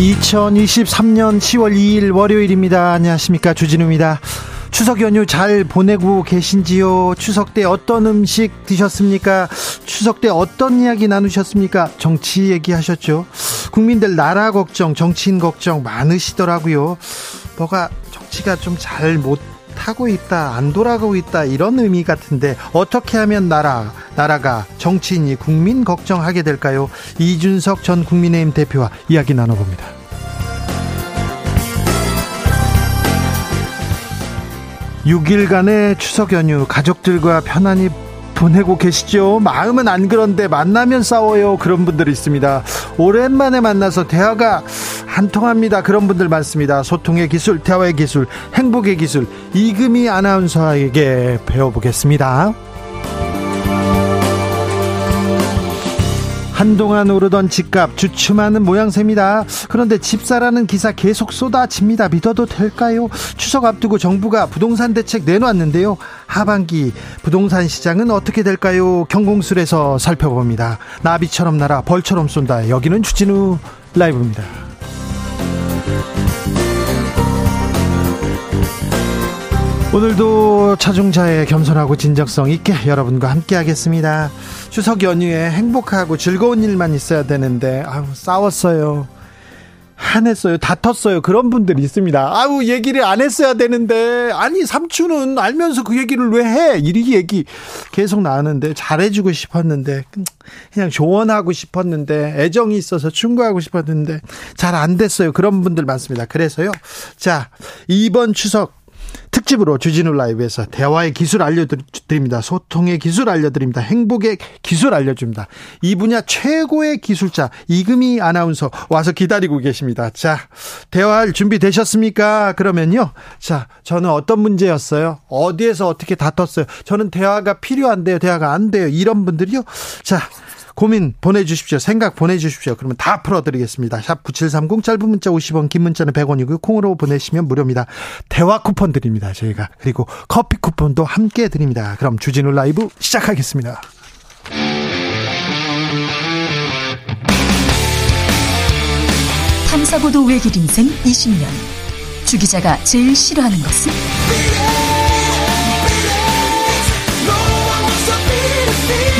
2023년 10월 2일 월요일입니다. 안녕하십니까. 주진우입니다. 추석 연휴 잘 보내고 계신지요? 추석 때 어떤 음식 드셨습니까? 추석 때 어떤 이야기 나누셨습니까? 정치 얘기하셨죠? 국민들 나라 걱정, 정치인 걱정 많으시더라고요. 뭐가 정치가 좀 잘못 타고 있다, 안 돌아가고 있다, 이런 의미 같은데, 어떻게 하면 나라, 나라가 정치인이 국민 걱정하게 될까요? 이준석 전 국민의힘 대표와 이야기 나눠봅니다. 6일간의 추석 연휴 가족들과 편안히 보내고 계시죠? 마음은 안 그런데 만나면 싸워요. 그런 분들이 있습니다. 오랜만에 만나서 대화가 안 통합니다. 그런 분들 많습니다. 소통의 기술, 대화의 기술, 행복의 기술 이금희 아나운서에게 배워보겠습니다. 한동안 오르던 집값 주춤하는 모양새입니다. 그런데 집사라는 기사 계속 쏟아집니다. 믿어도 될까요? 추석 앞두고 정부가 부동산 대책 내놓았는데요. 하반기 부동산 시장은 어떻게 될까요? 경공술에서 살펴봅니다. 나비처럼 날아 벌처럼 쏜다. 여기는 주진우 라이브입니다. 오늘도 차중자의 겸손하고 진정성 있게 여러분과 함께 하겠습니다. 추석 연휴에 행복하고 즐거운 일만 있어야 되는데, 아우, 싸웠어요. 한했어요. 다퉜어요. 그런 분들이 있습니다. 아우, 얘기를 안 했어야 되는데, 아니, 삼촌은 알면서 그 얘기를 왜 해? 이리 얘기 계속 나왔는데, 잘해주고 싶었는데, 그냥 조언하고 싶었는데, 애정이 있어서 충고하고 싶었는데, 잘 안 됐어요. 그런 분들 많습니다. 그래서요. 자, 이번 추석, 특집으로 주진우 라이브에서 대화의 기술 알려드립니다. 소통의 기술 알려드립니다. 행복의 기술 알려줍니다. 이 분야 최고의 기술자 이금희 아나운서 와서 기다리고 계십니다. 자, 대화할 준비 되셨습니까? 그러면요. 자, 저는 어떤 문제였어요? 어디에서 어떻게 다퉜어요? 저는 대화가 필요한데요. 대화가 안 돼요. 이런 분들이요. 자, 고민 보내주십시오. 생각 보내주십시오. 그러면 다 풀어드리겠습니다. 샵 9730 짧은 문자 50원 긴 문자는 100원이고요. 콩으로 보내시면 무료입니다. 대화 쿠폰 드립니다. 저희가. 그리고 커피 쿠폰도 함께 드립니다. 그럼 주진우 라이브 시작하겠습니다. 탐사보도 외길 인생 20년. 주 기자가 제일 싫어하는 것은?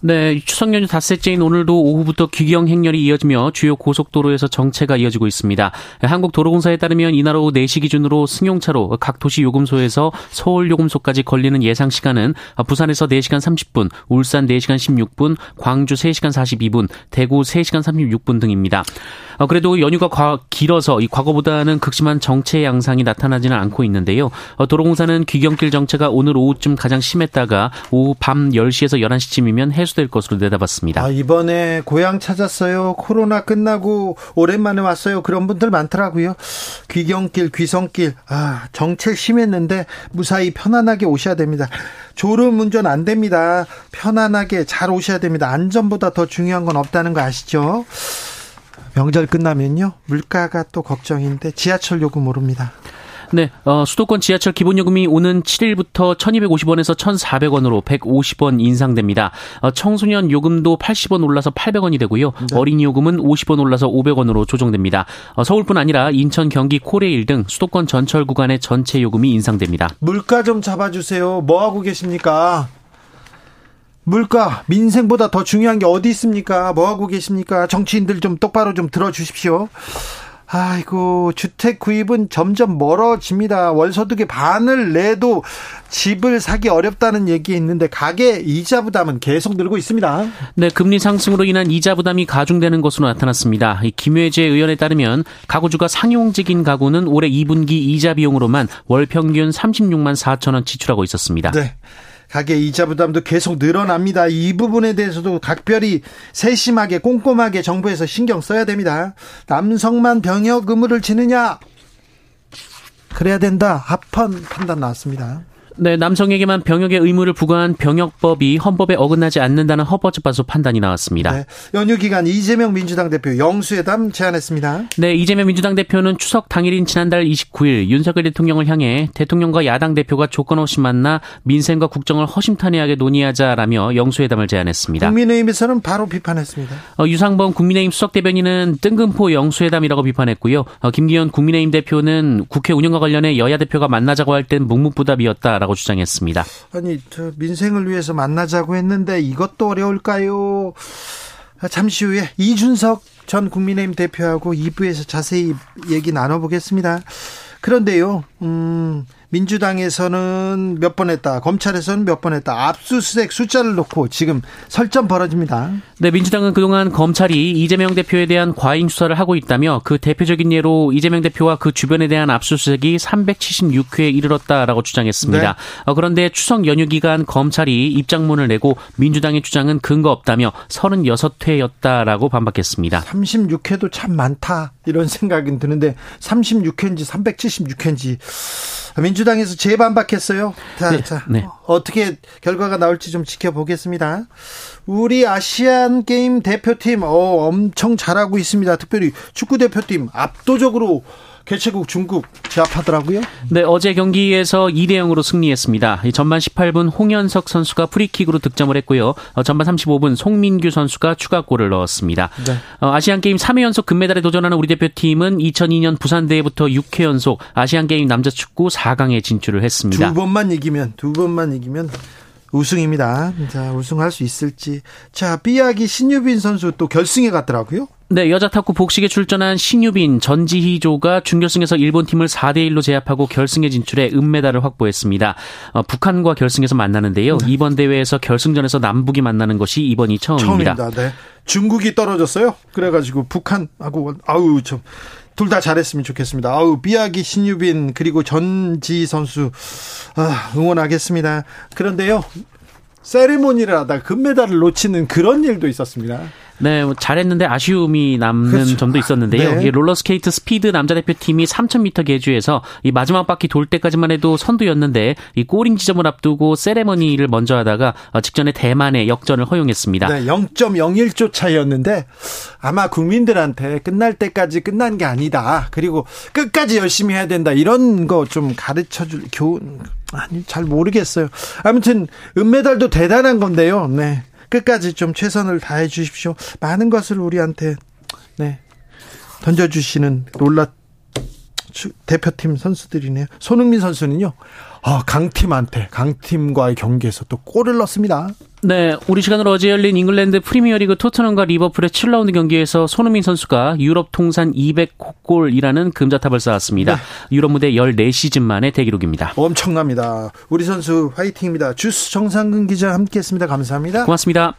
네, 추석 연휴 닷새째인 오늘도 오후부터 귀경 행렬이 이어지며 주요 고속도로에서 정체가 이어지고 있습니다. 한국도로공사에 따르면 이날 오후 4시 기준으로 승용차로 각 도시 요금소에서 서울 요금소까지 걸리는 예상 시간은 부산에서 4시간 30분, 울산 4시간 16분, 광주 3시간 42분, 대구 3시간 36분 등입니다. 어, 그래도 연휴가 과, 길어서 이 과거보다는 극심한 정체 양상이 나타나지는 않고 있는데요. 어, 도로공사는 귀경길 정체가 오늘 오후쯤 가장 심했다가 오후 밤 10시에서 11시쯤이면 해소 될 것으로 내다봤습니다. 아, 이번에 고향 찾았어요. 코로나 끝나고 오랜만에 왔어요. 그런 분들 많더라고요. 귀경길, 귀성길, 아, 정체 심했는데 무사히 편안하게 오셔야 됩니다. 졸음 운전 안 됩니다. 편안하게 잘 오셔야 됩니다. 안전보다 더 중요한 건 없다는 거 아시죠? 명절 끝나면요. 물가가 또 걱정인데 지하철 요금 오릅니다. 네, 어, 수도권 지하철 기본요금이 오는 7일부터 1250원에서 1400원으로 150원 인상됩니다. 어, 청소년 요금도 80원 올라서 800원이 되고요. 네. 어린이 요금은 50원 올라서 500원으로 조정됩니다. 어, 서울뿐 아니라 인천, 경기, 코레일 등 수도권 전철 구간의 전체 요금이 인상됩니다. 물가 좀 잡아주세요. 뭐 하고 계십니까? 물가, 민생보다 더 중요한 게 어디 있습니까? 뭐 하고 계십니까? 정치인들 좀 똑바로 좀 들어주십시오. 아이고, 주택 구입은 점점 멀어집니다. 월소득의 반을 내도 집을 사기 어렵다는 얘기 있는데 가계 이자 부담은 계속 늘고 있습니다. 네, 금리 상승으로 인한 이자 부담이 가중되는 것으로 나타났습니다. 김외재 의원에 따르면 가구주가 상용직인 가구는 올해 2분기 이자 비용으로만 월 평균 36만 4천 원 지출하고 있었습니다. 네. 가계 이자 부담도 계속 늘어납니다. 이 부분에 대해서도 각별히 세심하게 꼼꼼하게 정부에서 신경 써야 됩니다. 남성만 병역 의무를 지느냐? 그래야 된다. 합헌 판단 나왔습니다. 네, 남성에게만 병역의 의무를 부과한 병역법이 헌법에 어긋나지 않는다는 헌법재판소 판단이 나왔습니다. 네, 연휴 기간 이재명 민주당 대표 영수회담 제안했습니다. 네, 이재명 민주당 대표는 추석 당일인 지난달 29일 윤석열 대통령을 향해 대통령과 야당 대표가 조건 없이 만나 민생과 국정을 허심탄회하게 논의하자라며 영수회담을 제안했습니다. 국민의힘에서는 바로 비판했습니다. 어, 유상범 국민의힘 수석 대변인은 뜬금포 영수회담이라고 비판했고요. 어, 김기현 국민의힘 대표는 국회 운영과 관련해 여야 대표가 만나자고 할 땐 묵묵부답이었다라고 있다라고 주장했습니다. 아니, 저 민생을 위해서 만나자고 했는데 이것도 어려울까요? 잠시 후에 이준석 전 국민의힘 대표하고 2부에서 자세히 얘기 나눠보겠습니다. 그런데요, 음, 민주당에서는 몇 번 했다, 검찰에서는 몇 번 했다, 압수수색 숫자를 놓고 지금 설전 벌어집니다. 네, 민주당은 그동안 검찰이 이재명 대표에 대한 과잉 수사를 하고 있다며 그 대표적인 예로 이재명 대표와 그 주변에 대한 압수수색이 376회에 이르렀다라고 주장했습니다. 네. 어, 그런데 추석 연휴 기간 검찰이 입장문을 내고 민주당의 주장은 근거 없다며 36회였다라고 반박했습니다. 36회도 참 많다 이런 생각은 드는데 36회인지 376회인지 민주당에서 재반박했어요. 자, 네, 자 네. 어떻게 결과가 나올지 좀 지켜보겠습니다. 우리 아시안 게임 대표팀 어, 엄청 잘하고 있습니다. 특별히 축구 대표팀 압도적으로 개최국 중국 제압하더라고요. 네, 어제 경기에서 2대 0으로 승리했습니다. 전반 18분 홍현석 선수가 프리킥으로 득점을 했고요. 어, 전반 35분 송민규 선수가 추가골을 넣었습니다. 네. 어, 아시안 게임 3회 연속 금메달에 도전하는 우리 대표팀은 2002년 부산 대회부터 6회 연속 아시안 게임 남자 축구 4강에 진출을 했습니다. 두 번만 이기면 두 번만 이기면 우승입니다. 자, 우승할 수 있을지. 자, 삐약이 신유빈 선수 또 결승에 갔더라고요. 네, 여자 탁구 복식에 출전한 신유빈, 전지희조가 준결승에서 일본 팀을 4대 1로 제압하고 결승에 진출해 은메달을 확보했습니다. 어, 북한과 결승에서 만나는데요. 네. 이번 대회에서 결승전에서 남북이 만나는 것이 이번이 처음입니다. 처음입니다. 네. 중국이 떨어졌어요. 그래가지고 북한하고 아우 좀. 둘 다 잘했으면 좋겠습니다. 아우 비아기 신유빈 그리고 전지 선수 아, 응원하겠습니다. 그런데요 세리머니를 하다 금메달을 놓치는 그런 일도 있었습니다. 네, 뭐 잘했는데 아쉬움이 남는 그렇죠. 점도 있었는데요. 네. 롤러스케이트 스피드 남자 대표팀이 3000m 계주에서 이 마지막 바퀴 돌 때까지만 해도 선두였는데 이 골인 지점을 앞두고 세레머니를 먼저 하다가 어, 직전에 대만의 역전을 허용했습니다. 네, 0.01초 차이였는데 아마 국민들한테 끝날 때까지 끝난 게 아니다. 그리고 끝까지 열심히 해야 된다. 이런 거 좀 가르쳐 줄 교훈 아니 잘 모르겠어요. 아무튼 은메달도 대단한 건데요. 네. 끝까지 좀 최선을 다해 주십시오. 많은 것을 우리한테 네 던져주시는 롤라 대표팀 선수들이네요. 손흥민 선수는요. 아, 강팀한테 강팀과의 경기에서 또 골을 넣습니다. 네, 우리 시간으로 어제 열린 잉글랜드 프리미어리그 토트넘과 리버풀의 7라운드 경기에서 손흥민 선수가 유럽 통산 200골이라는 금자탑을 쌓았습니다. 네. 유럽 무대 14시즌 만의 대기록입니다. 엄청납니다. 우리 선수 화이팅입니다. 주스 정상근 기자 함께했습니다. 감사합니다. 고맙습니다.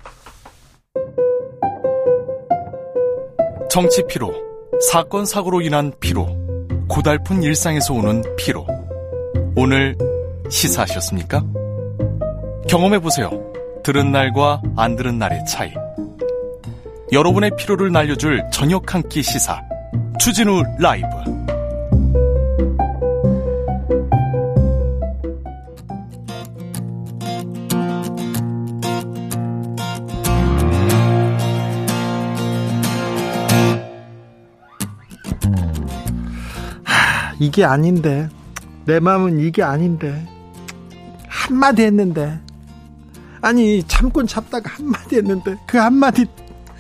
정치 피로, 사건 사고로 인한 피로, 고달픈 일상에서 오는 피로. 오늘 시사하셨습니까? 경험해 보세요. 들은 날과 안 들은 날의 차이. 여러분의 피로를 날려줄 저녁 한 끼 시사. 추진우 라이브. 하, 이게 아닌데. 내 마음은 이게 아닌데. 한마디 했는데. 아니 참곤 참다가 한마디 했는데 그 한마디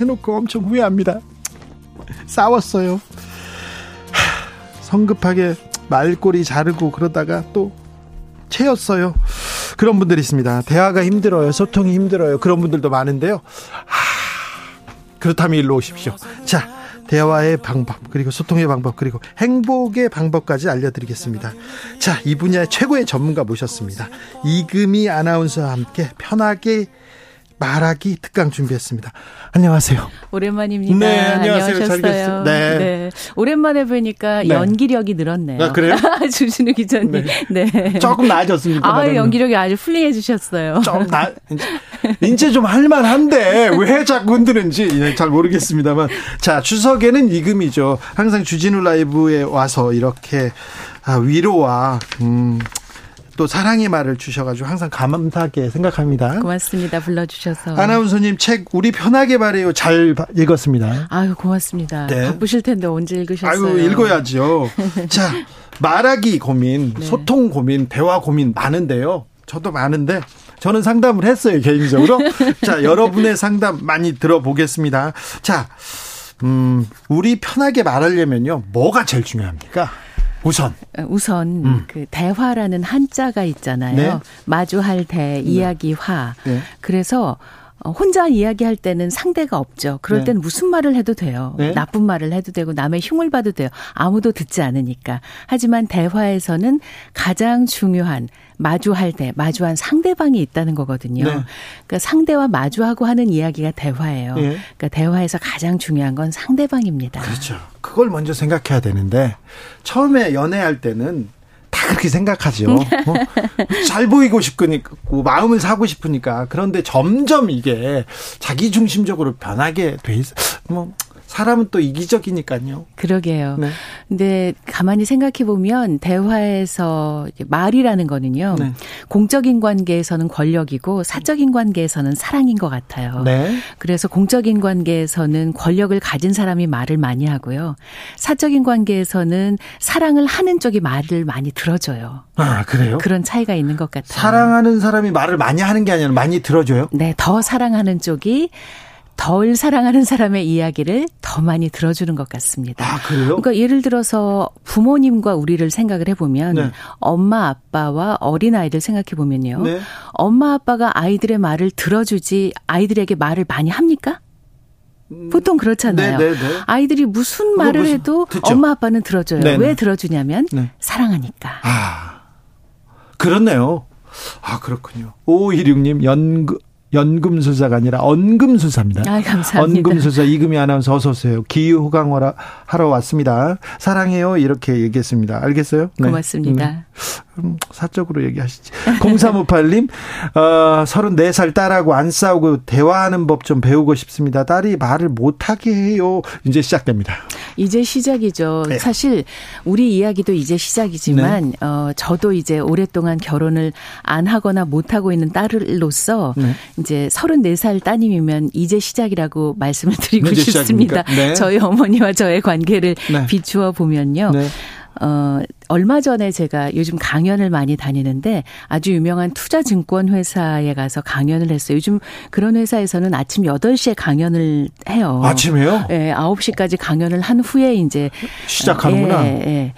해놓고 엄청 후회합니다. 싸웠어요. 성급하게 말꼬리 자르고 그러다가 또 채였어요. 그런 분들이 있습니다. 대화가 힘들어요. 소통이 힘들어요. 그런 분들도 많은데요. 하, 그렇다면 일로 오십시오. 자, 대화의 방법, 그리고 소통의 방법, 그리고 행복의 방법까지 알려드리겠습니다. 자, 이 분야의 최고의 전문가 모셨습니다. 이금희 아나운서와 함께 편하게 말하기 특강 준비했습니다. 안녕하세요. 오랜만입니다. 네, 안녕하세요. 안녕하셨어요. 네. 네. 오랜만에 뵈니까 네. 연기력이 늘었네요. 아, 그래요? 주진우 기자님. 네. 네. 조금 나아졌습니까? 아? 연기력이 아주 훌륭해지셨어요. 좀 나, 이제 좀 할만한데 왜 자꾸 흔드는지 예, 잘 모르겠습니다만 자 추석에는 이금이죠. 항상 주진우 라이브에 와서 이렇게 아, 위로와 음, 또 사랑의 말을 주셔가지고 항상 감사하게 생각합니다. 고맙습니다. 불러주셔서. 아나운서님 책 우리 편하게 말해요 잘 봐- 읽었습니다. 아유, 고맙습니다. 네. 바쁘실 텐데 언제 읽으셨어요? 아이고 읽어야죠. 자 말하기 고민, 네. 소통 고민, 대화 고민 많은데요. 저도 많은데 저는 상담을 했어요 개인적으로. 자 여러분의 상담 많이 들어보겠습니다. 자, 음 우리 편하게 말하려면요 뭐가 제일 중요합니까? 우선 우선 음. 그 대화라는 한자가 있잖아요. 네. 마주할 대, 이야기화. 네. 그래서 어, 혼자 이야기할 때는 상대가 없죠. 그럴 네. 때는 무슨 말을 해도 돼요. 네. 나쁜 말을 해도 되고 남의 흉을 봐도 돼요. 아무도 듣지 않으니까. 하지만 대화에서는 가장 중요한 마주할 때 마주한 상대방이 있다는 거거든요. 네. 그러니까 상대와 마주하고 하는 이야기가 대화예요. 네. 그러니까 대화에서 가장 중요한 건 상대방입니다. 그렇죠. 그걸 먼저 생각해야 되는데 처음에 연애할 때는 다 그렇게 생각하죠. 어? 잘 보이고 싶으니까 마음을 사고 싶으니까 그런데 점점 이게 자기 중심적으로 변하게 돼 있어. 뭐 사람은 또 이기적이니까요. 그러게요. 네. 근데 가만히 생각해 보면 대화에서 말이라는 거는요. 네. 공적인 관계에서는 권력이고 사적인 관계에서는 사랑인 것 같아요. 네. 그래서 공적인 관계에서는 권력을 가진 사람이 말을 많이 하고요. 사적인 관계에서는 사랑을 하는 쪽이 말을 많이 들어줘요. 아 그래요? 그런 차이가 있는 것 같아요. 사랑하는 사람이 말을 많이 하는 게 아니라 많이 들어줘요. 네, 더 사랑하는 쪽이 덜 사랑하는 사람의 이야기를 더 많이 들어주는 것 같습니다. 아 그래요? 그러니까 예를 들어서 부모님과 우리를 생각을 해보면 네. 엄마 아빠와 어린 아이들 생각해 보면요. 네. 엄마 아빠가 아이들의 말을 들어주지 아이들에게 말을 많이 합니까? 보통 그렇잖아요. 네, 네, 네. 아이들이 무슨 말을 무슨- 해도 듣죠. 엄마 아빠는 들어줘요. 네, 네. 왜 들어주냐면 네. 사랑하니까. 아, 그렇네요. 아, 그렇군요. 5516님, 연금, 연금술사가 아니라 언금술사입니다. 아, 감사합니다. 언금술사 이금희 아나운서 어서 오세요. 기후호강하러 하러 왔습니다. 사랑해요. 이렇게 얘기했습니다. 알겠어요? 네. 고맙습니다. 네. 음, 사적으로 얘기하시지. 0358님, 어, 34살 딸하고 안 싸우고 대화하는 법 좀 배우고 싶습니다. 딸이 말을 못하게 해요. 이제 시작됩니다. 이제 시작이죠. 네. 사실 우리 이야기도 이제 시작이지만 어 저도 이제 오랫동안 결혼을 안 하거나 못 하고 있는 딸로서 네. 이제 34살 따님이면 이제 시작이라고 말씀을 드리고 싶습니다. 네. 저희 어머니와 저의 관계를 네. 비추어 보면요. 네. 어, 얼마 전에 제가 요즘 강연을 많이 다니는데 아주 유명한 투자증권 회사에 가서 강연을 했어요. 요즘 그런 회사에서는 아침 8시에 강연을 해요. 아침에요? 예, 9시까지 강연을 한 후에 이제 시작하는구나. 예, 예.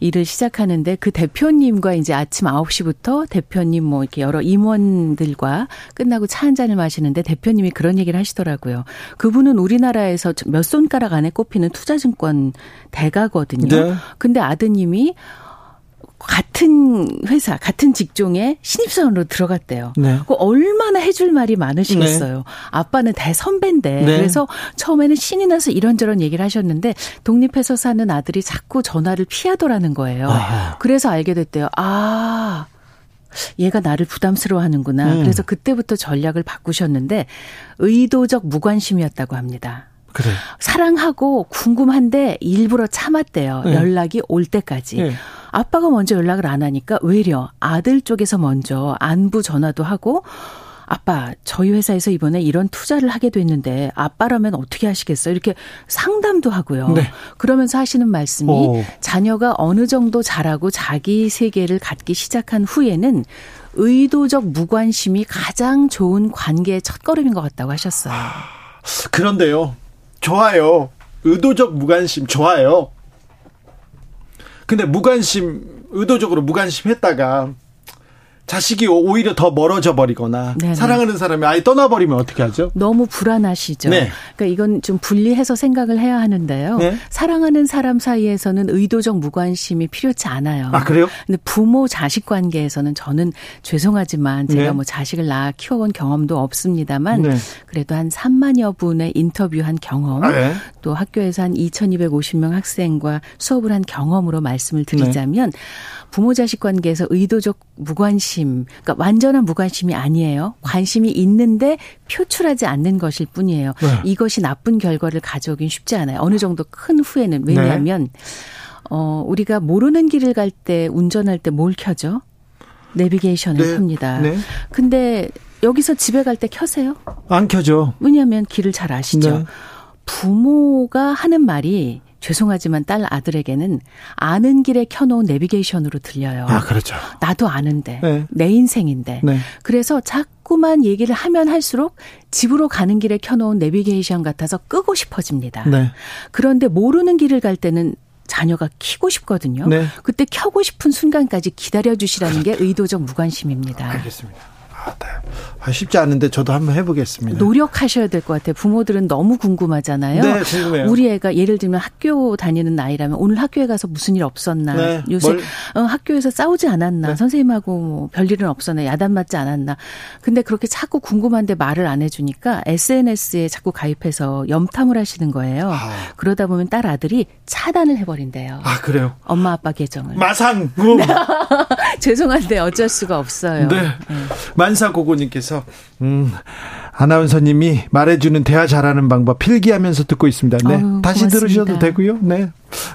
일을 시작하는데 그 대표님과 이제 아침 9시부터 대표님 뭐 이렇게 여러 임원들과 끝나고 차 한 잔을 마시는데 대표님이 그런 얘기를 하시더라고요. 그분은 우리나라에서 몇 손가락 안에 꼽히는 투자증권 대가거든요. 네. 근데 아드님이 같은 회사, 같은 직종에 신입사원으로 들어갔대요. 네. 그 얼마나 해줄 말이 많으시겠어요. 아빠는 대 선배인데. 네. 그래서 처음에는 신이 나서 이런저런 얘기를 하셨는데 독립해서 사는 아들이 자꾸 전화를 피하더라는 거예요. 아하. 그래서 알게 됐대요. 아. 얘가 나를 부담스러워 하는구나. 음. 그래서 그때부터 전략을 바꾸셨는데 의도적 무관심이었다고 합니다. 그래. 사랑하고 궁금한데 일부러 참았대요. 네. 연락이 올 때까지. 네. 아빠가 먼저 연락을 안 하니까 외려 아들 쪽에서 먼저 안부 전화도 하고 아빠 저희 회사에서 이번에 이런 투자를 하게 됐는데 아빠라면 어떻게 하시겠어요? 이렇게 상담도 하고요. 네. 그러면서 하시는 말씀이 오. 자녀가 어느 정도 자라고 자기 세계를 갖기 시작한 후에는 의도적 무관심이 가장 좋은 관계의 첫걸음인 것 같다고 하셨어요. 그런데요. 좋아요. 의도적 무관심 좋아요. 근데 무관심 의도적으로 무관심 했다가 자식이 오히려 더 멀어져 버리거나 네네. 사랑하는 사람이 아예 떠나버리면 어떻게 하죠? 너무 불안하시죠. 네. 그러니까 이건 좀 분리해서 생각을 해야 하는데요. 네. 사랑하는 사람 사이에서는 의도적 무관심이 필요치 않아요. 아 그래요? 근데 부모 자식 관계에서는 저는 죄송하지만 제가 네. 뭐 자식을 낳아 키워본 경험도 없습니다만 네. 그래도 한 3만여 분의 인터뷰한 경험 아, 네. 또 학교에서 한 2,250명 학생과 수업을 한 경험으로 말씀을 드리자면 네. 부모 자식 관계에서 의도적 무관심, 그러니까 완전한 무관심이 아니에요. 관심이 있는데 표출하지 않는 것일 뿐이에요. 네. 이것이 나쁜 결과를 가져오긴 쉽지 않아요. 어느 정도 큰 후에는 네. 왜냐하면 어 우리가 모르는 길을 갈 때 운전할 때 뭘 켜죠? 내비게이션을 네. 켭니다. 네. 근데 여기서 집에 갈 때 켜세요? 안 켜져. 왜냐하면 길을 잘 아시죠. 네. 부모가 하는 말이 죄송하지만 딸 아들에게는 아는 길에 켜놓은 내비게이션으로 들려요. 아 그렇죠. 나도 아는데 네. 내 인생인데. 네. 그래서 자꾸만 얘기를 하면 할수록 집으로 가는 길에 켜놓은 내비게이션 같아서 끄고 싶어집니다. 네. 그런데 모르는 길을 갈 때는 자녀가 키고 싶거든요. 네. 그때 켜고 싶은 순간까지 기다려 주시라는 게 의도적 무관심입니다. 알겠습니다. 아, 네. 아, 쉽지 않은데 저도 한번 해보겠습니다. 노력하셔야 될 것 같아요. 부모들은 너무 궁금하잖아요. 네, 궁금해요. 우리 애가 예를 들면 학교 다니는 나이라면 오늘 학교에 가서 무슨 일 없었나? 네, 요새 뭘- 어, 학교에서 싸우지 않았나? 네. 선생님하고 뭐 별일은 없었나? 야단 맞지 않았나? 근데 그렇게 자꾸 궁금한데 말을 안 해주니까 SNS에 자꾸 가입해서 염탐을 하시는 거예요. 아. 그러다 보면 딸 아들이 차단을 해버린대요. 아 그래요. 엄마 아빠 계정을. 마상. 음. 죄송한데 어쩔 수가 없어요. 네. 만 사고고님께서 음, 아나운서님이 말해주는 대화 잘하는 방법 필기하면서 듣고 있습니다. 네. 아유, 다시 고맙습니다. 들으셔도 되고요. 네.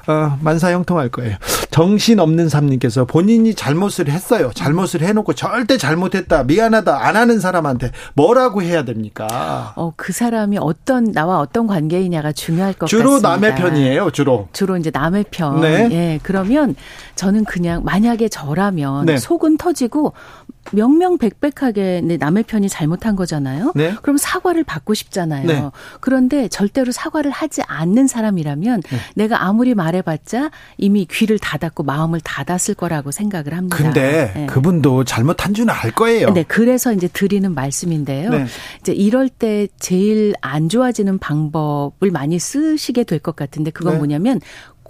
어, 만사 형통할 거예요. 정신 없는 삼님께서 본인이 잘못을 했어요. 잘못을 해놓고 절대 잘못했다, 미안하다 안 하는 사람한테 뭐라고 해야 됩니까? 어, 그 사람이 어떤 나와 어떤 관계이냐가 중요할 것 주로 같습니다. 남의 편이에요. 주로. 주로 이제 남의 편. 네. 예. 그러면 저는 그냥 만약에 저라면 네. 속은 터지고 명명백백하게 내 남의 편이 잘못 한 거잖아요. 네. 그럼 사과를 받고 싶잖아요. 네. 그런데 절대로 사과를 하지 않는 사람이라면 네. 내가 아무리 말해봤자 이미 귀를 닫았고 마음을 닫았을 거라고 생각을 합니다. 근데 예. 그분도 잘못한 줄은 알 거예요. 네, 그래서 이제 드리는 말씀인데요. 네. 이제 이럴 때 제일 안 좋아지는 방법을 많이 쓰시게 될 것 같은데 그건 네. 뭐냐면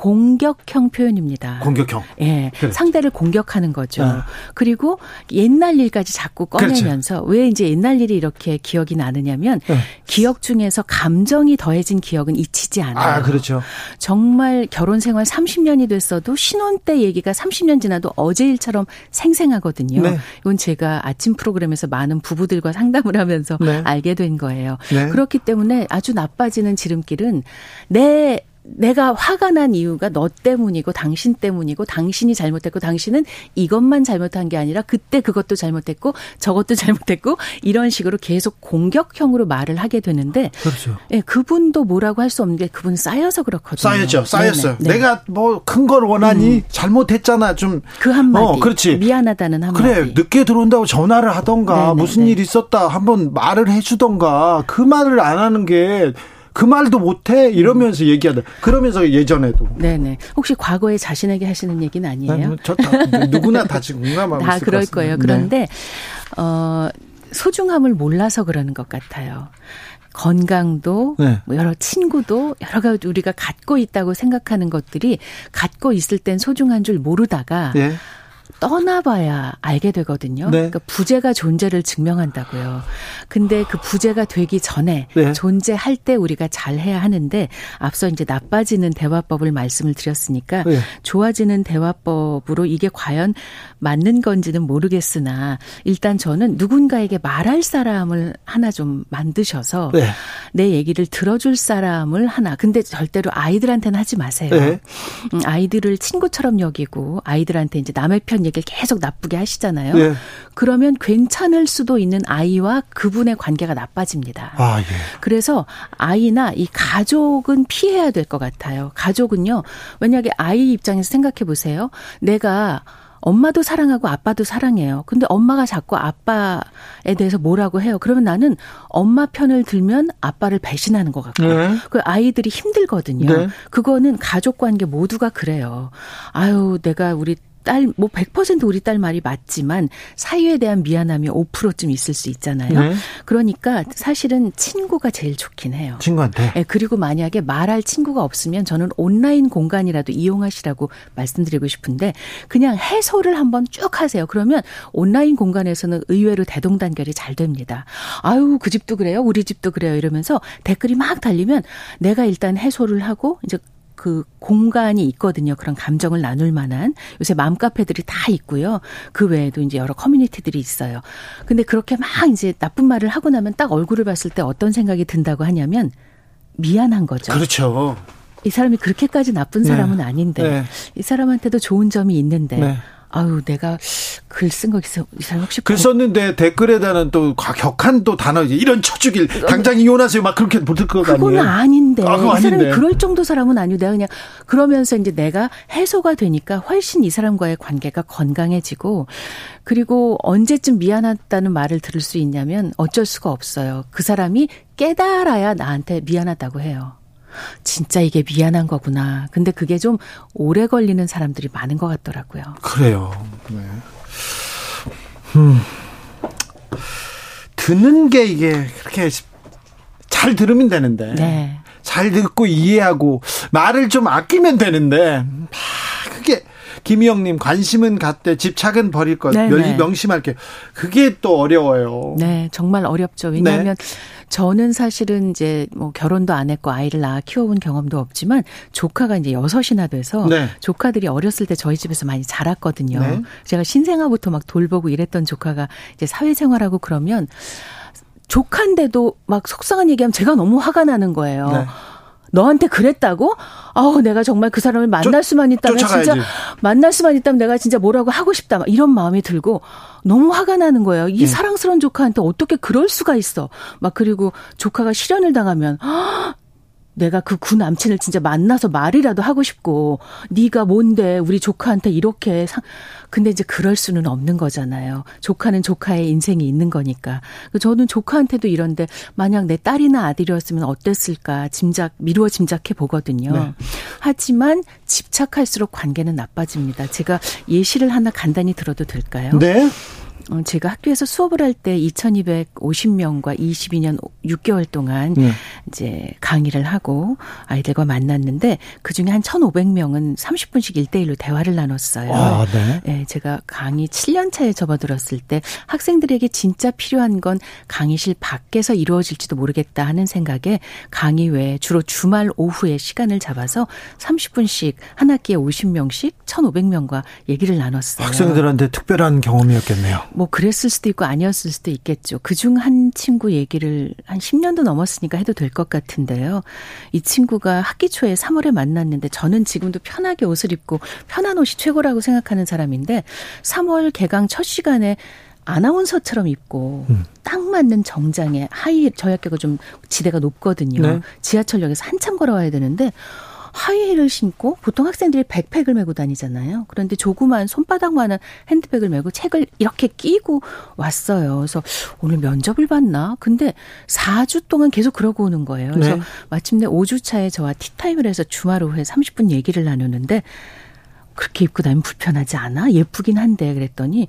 공격형 표현입니다. 공격형. 예, 그렇죠. 상대를 공격하는 거죠. 아. 그리고 옛날 일까지 자꾸 꺼내면서 왜 이제 옛날 일이 이렇게 기억이 나느냐면 네. 기억 중에서 감정이 더해진 기억은 잊히지 않아요. 아, 그렇죠. 정말 결혼 생활 30년이 됐어도 신혼 때 얘기가 30년 지나도 어제 일처럼 생생하거든요. 네. 이건 제가 아침 프로그램에서 많은 부부들과 상담을 하면서 네. 알게 된 거예요. 네. 그렇기 때문에 아주 나빠지는 지름길은 내 내가 화가 난 이유가 너 때문이고 당신 때문이고 당신이 잘못했고 당신은 이것만 잘못한 게 아니라 그때 그것도 잘못했고 저것도 잘못했고 이런 식으로 계속 공격형으로 말을 하게 되는데 그렇죠. 예, 그분도 뭐라고 할 수 없는 게 그분 쌓여서 그렇거든요. 쌓였죠. 쌓였어요. 네네. 네. 내가 뭐 큰 걸 원하니 잘못했잖아. 좀 그 한마디. 어, 그렇지. 미안하다는 한마디. 그래 늦게 들어온다고 전화를 하던가 네네, 무슨 네. 일 있었다 한번 말을 해 주던가 그 말을 안 하는 게 그 말도 못해 이러면서 얘기하다 그러면서 예전에도 네네. 혹시 과거에 자신에게 하시는 얘기는 아니에요? 저 다, 누구나 다 지금 공감하고 다 그럴. 거예요. 네. 그런데 어 소중함을 몰라서 그러는 것 같아요. 건강도 네. 뭐 여러 친구도 여러 가지 우리가 갖고 있다고 생각하는 것들이 갖고 있을 땐 소중한 줄 모르다가 예. 떠나봐야 알게 되거든요. 네. 그러니까 부재가 존재를 증명한다고요. 근데 그 부재가 되기 전에 네. 존재할 때 우리가 잘 해야 하는데 앞서 이제 나빠지는 대화법을 말씀을 드렸으니까 네. 좋아지는 대화법으로 이게 과연 맞는 건지는 모르겠으나 일단 저는 누군가에게 말할 사람을 하나 좀 만드셔서 네. 내 얘기를 들어줄 사람을 하나. 근데 절대로 아이들한테는 하지 마세요. 네. 음, 아이들을 친구처럼 여기고 아이들한테 이제 남의 편 얘기를 계속 나쁘게 하시잖아요. 네. 그러면 괜찮을 수도 있는 아이와 그분의 관계가 나빠집니다. 아 예. 그래서 아이나 이 가족은 피해야 될 것 같아요. 가족은요. 만약에 아이 입장에서 생각해 보세요. 내가 엄마도 사랑하고 아빠도 사랑해요. 근데 엄마가 자꾸 아빠에 대해서 뭐라고 해요. 그러면 나는 엄마 편을 들면 아빠를 배신하는 것 같고. 네. 그 아이들이 힘들거든요. 네. 그거는 가족 관계 모두가 그래요. 아유, 내가 우리 딸, 뭐 100% 우리 딸 말이 맞지만 사유에 대한 미안함이 5%쯤 있을 수 있잖아요. 네. 그러니까 사실은 친구가 제일 좋긴 해요. 친구한테. 네, 그리고 만약에 말할 친구가 없으면 저는 온라인 공간이라도 이용하시라고 말씀드리고 싶은데 그냥 해소를 한번 쭉 하세요. 그러면 온라인 공간에서는 의외로 대동단결이 잘 됩니다. 아유, 그 집도 그래요. 우리 집도 그래요. 이러면서 댓글이 막 달리면 내가 일단 해소를 하고 이제 그 공간이 있거든요. 그런 감정을 나눌 만한 요새 맘 카페들이 다 있고요. 그 외에도 이제 여러 커뮤니티들이 있어요. 근데 그렇게 막 이제 나쁜 말을 하고 나면 딱 얼굴을 봤을 때 어떤 생각이 든다고 하냐면 미안한 거죠. 그렇죠. 이 사람이 그렇게까지 나쁜 사람은 네. 아닌데 네. 이 사람한테도 좋은 점이 있는데 네. 아유, 내가 글 쓴 거 있어. 이 사람 혹시 글 썼는데 댓글에다는 또 격한 또 단어 이런 쳐주길 당장 이혼하세요 막 그렇게 붙을 거 아니에요? 그거는 아닌데. 아, 이 사람이 아닌데. 그럴 정도 사람은 아니고 내가 그냥 그러면서 이제 내가 해소가 되니까 훨씬 이 사람과의 관계가 건강해지고 그리고 언제쯤 미안하다는 말을 들을 수 있냐면 어쩔 수가 없어요. 그 사람이 깨달아야 나한테 미안하다고 해요. 진짜 이게 미안한 거구나. 근데 그게 좀 오래 걸리는 사람들이 많은 것 같더라고요. 그래요. 네. 음. 듣는 게 이게 그렇게 잘 들으면 되는데. 네. 잘 듣고 이해하고 말을 좀 아끼면 되는데. 아, 그게 김희영님 관심은 갖되 집착은 버릴 것. 네, 네. 명심할 게 그게 또 어려워요. 네, 정말 어렵죠. 왜냐하면 네. 저는 사실은 이제 뭐 결혼도 안 했고 아이를 낳아 키워본 경험도 없지만 조카가 이제 여섯이나 돼서 네. 조카들이 어렸을 때 저희 집에서 많이 자랐거든요. 네. 제가 신생아부터 막 돌보고 이랬던 조카가 이제 사회생활하고 그러면 조카인데도 막 속상한 얘기하면 제가 너무 화가 나는 거예요. 네. 너한테 그랬다고? 아우 내가 정말 그 사람을 만날 수만 있다면 쫓아가야지. 진짜 만날 수만 있다면 내가 진짜 뭐라고 하고 싶다 막 이런 마음이 들고 너무 화가 나는 거예요. 이 네. 사랑스러운 조카한테 어떻게 그럴 수가 있어? 막 그리고 조카가 실현을 당하면 내가 그 구 남친을 진짜 만나서 말이라도 하고 싶고 네가 뭔데 우리 조카한테 이렇게 상 근데 이제 그럴 수는 없는 거잖아요. 조카는 조카의 인생이 있는 거니까. 저는 조카한테도 이런데 만약 내 딸이나 아들이었으면 어땠을까 짐작 미루어 짐작해 보거든요. 네. 하지만 집착할수록 관계는 나빠집니다. 제가 예시를 하나 간단히 들어도 될까요? 네. 어, 제가 학교에서 수업을 할 때 2250명과 22년 6개월 동안 네. 이제 강의를 하고 아이들과 만났는데 그 중에 한 1500명은 30분씩 1대1로 대화를 나눴어요. 아, 네. 네. 제가 강의 7년 차에 접어들었을 때 학생들에게 진짜 필요한 건 강의실 밖에서 이루어질지도 모르겠다 하는 생각에 강의 외에 주로 주말 오후에 시간을 잡아서 30분씩 한 학기에 50명씩 1500명과 얘기를 나눴어요. 학생들한테 특별한 경험이었겠네요. 뭐 그랬을 수도 있고 아니었을 수도 있겠죠. 그중 한 친구 얘기를 한 10년도 넘었으니까 해도 될 것 같은데요. 이 친구가 학기 초에 3월에 만났는데 저는 지금도 편하게 옷을 입고 편한 옷이 최고라고 생각하는 사람인데 3월 개강 첫 시간에 아나운서처럼 입고 음. 딱 맞는 정장에 하이 저희 학교가 좀 지대가 높거든요. 네. 지하철역에서 한참 걸어와야 되는데 하이힐을 신고 보통 학생들이 백팩을 메고 다니잖아요. 그런데 조그만 손바닥만한 핸드백을 메고 책을 이렇게 끼고 왔어요. 그래서 오늘 면접을 봤나? 근데 4주 동안 계속 그러고 오는 거예요. 그래서 네. 마침내 5주 차에 저와 티타임을 해서 주말 오후에 30분 얘기를 나누는데 그렇게 입고 다니면 불편하지 않아? 예쁘긴 한데 그랬더니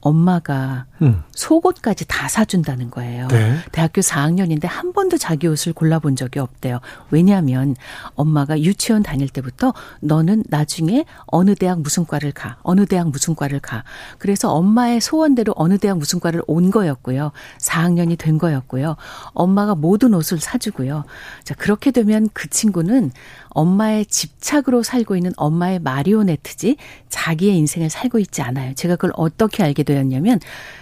엄마가 음. 속옷까지 다 사준다는 거예요. 네. 대학교 4학년인데 한 번도 자기 옷을 골라본 적이 없대요. 왜냐하면 엄마가 유치원 다닐 때부터 너는 나중에 어느 대학 무슨 과를 가, 어느 대학 무슨 과를 가. 그래서 엄마의 소원대로 어느 대학 무슨 과를 온 거였고요. 4학년이 된 거였고요. 엄마가 모든 옷을 사주고요. 자, 그렇게 되면 그 친구는 엄마의 집착으로 살고 있는 엄마의 마리오네트지 자기의 인생을 살고 있지 않아요. 제가 그걸 어떻게 알게 되었냐면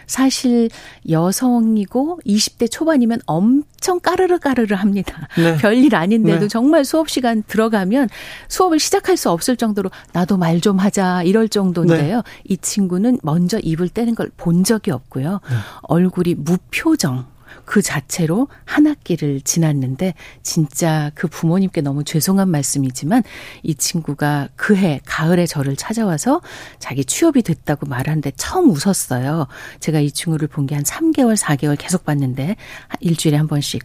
사실 여성이고 20대 초반이면 엄청 까르르 까르르 합니다. 네. 별일 아닌데도 네. 정말 수업 시간 들어가면 수업을 시작할 수 없을 정도로 나도 말 좀 하자 이럴 정도인데요. 네. 이 친구는 먼저 입을 떼는 걸 본 적이 없고요. 네. 얼굴이 무표정 그 자체로 한 학기를 지났는데 진짜 그 부모님께 너무 죄송한 말씀이지만 이 친구가 그 해 가을에 저를 찾아와서 자기 취업이 됐다고 말하는데 처음 웃었어요. 제가 이 친구를 본 게 한 3개월, 4개월 계속 봤는데 일주일에 한 번씩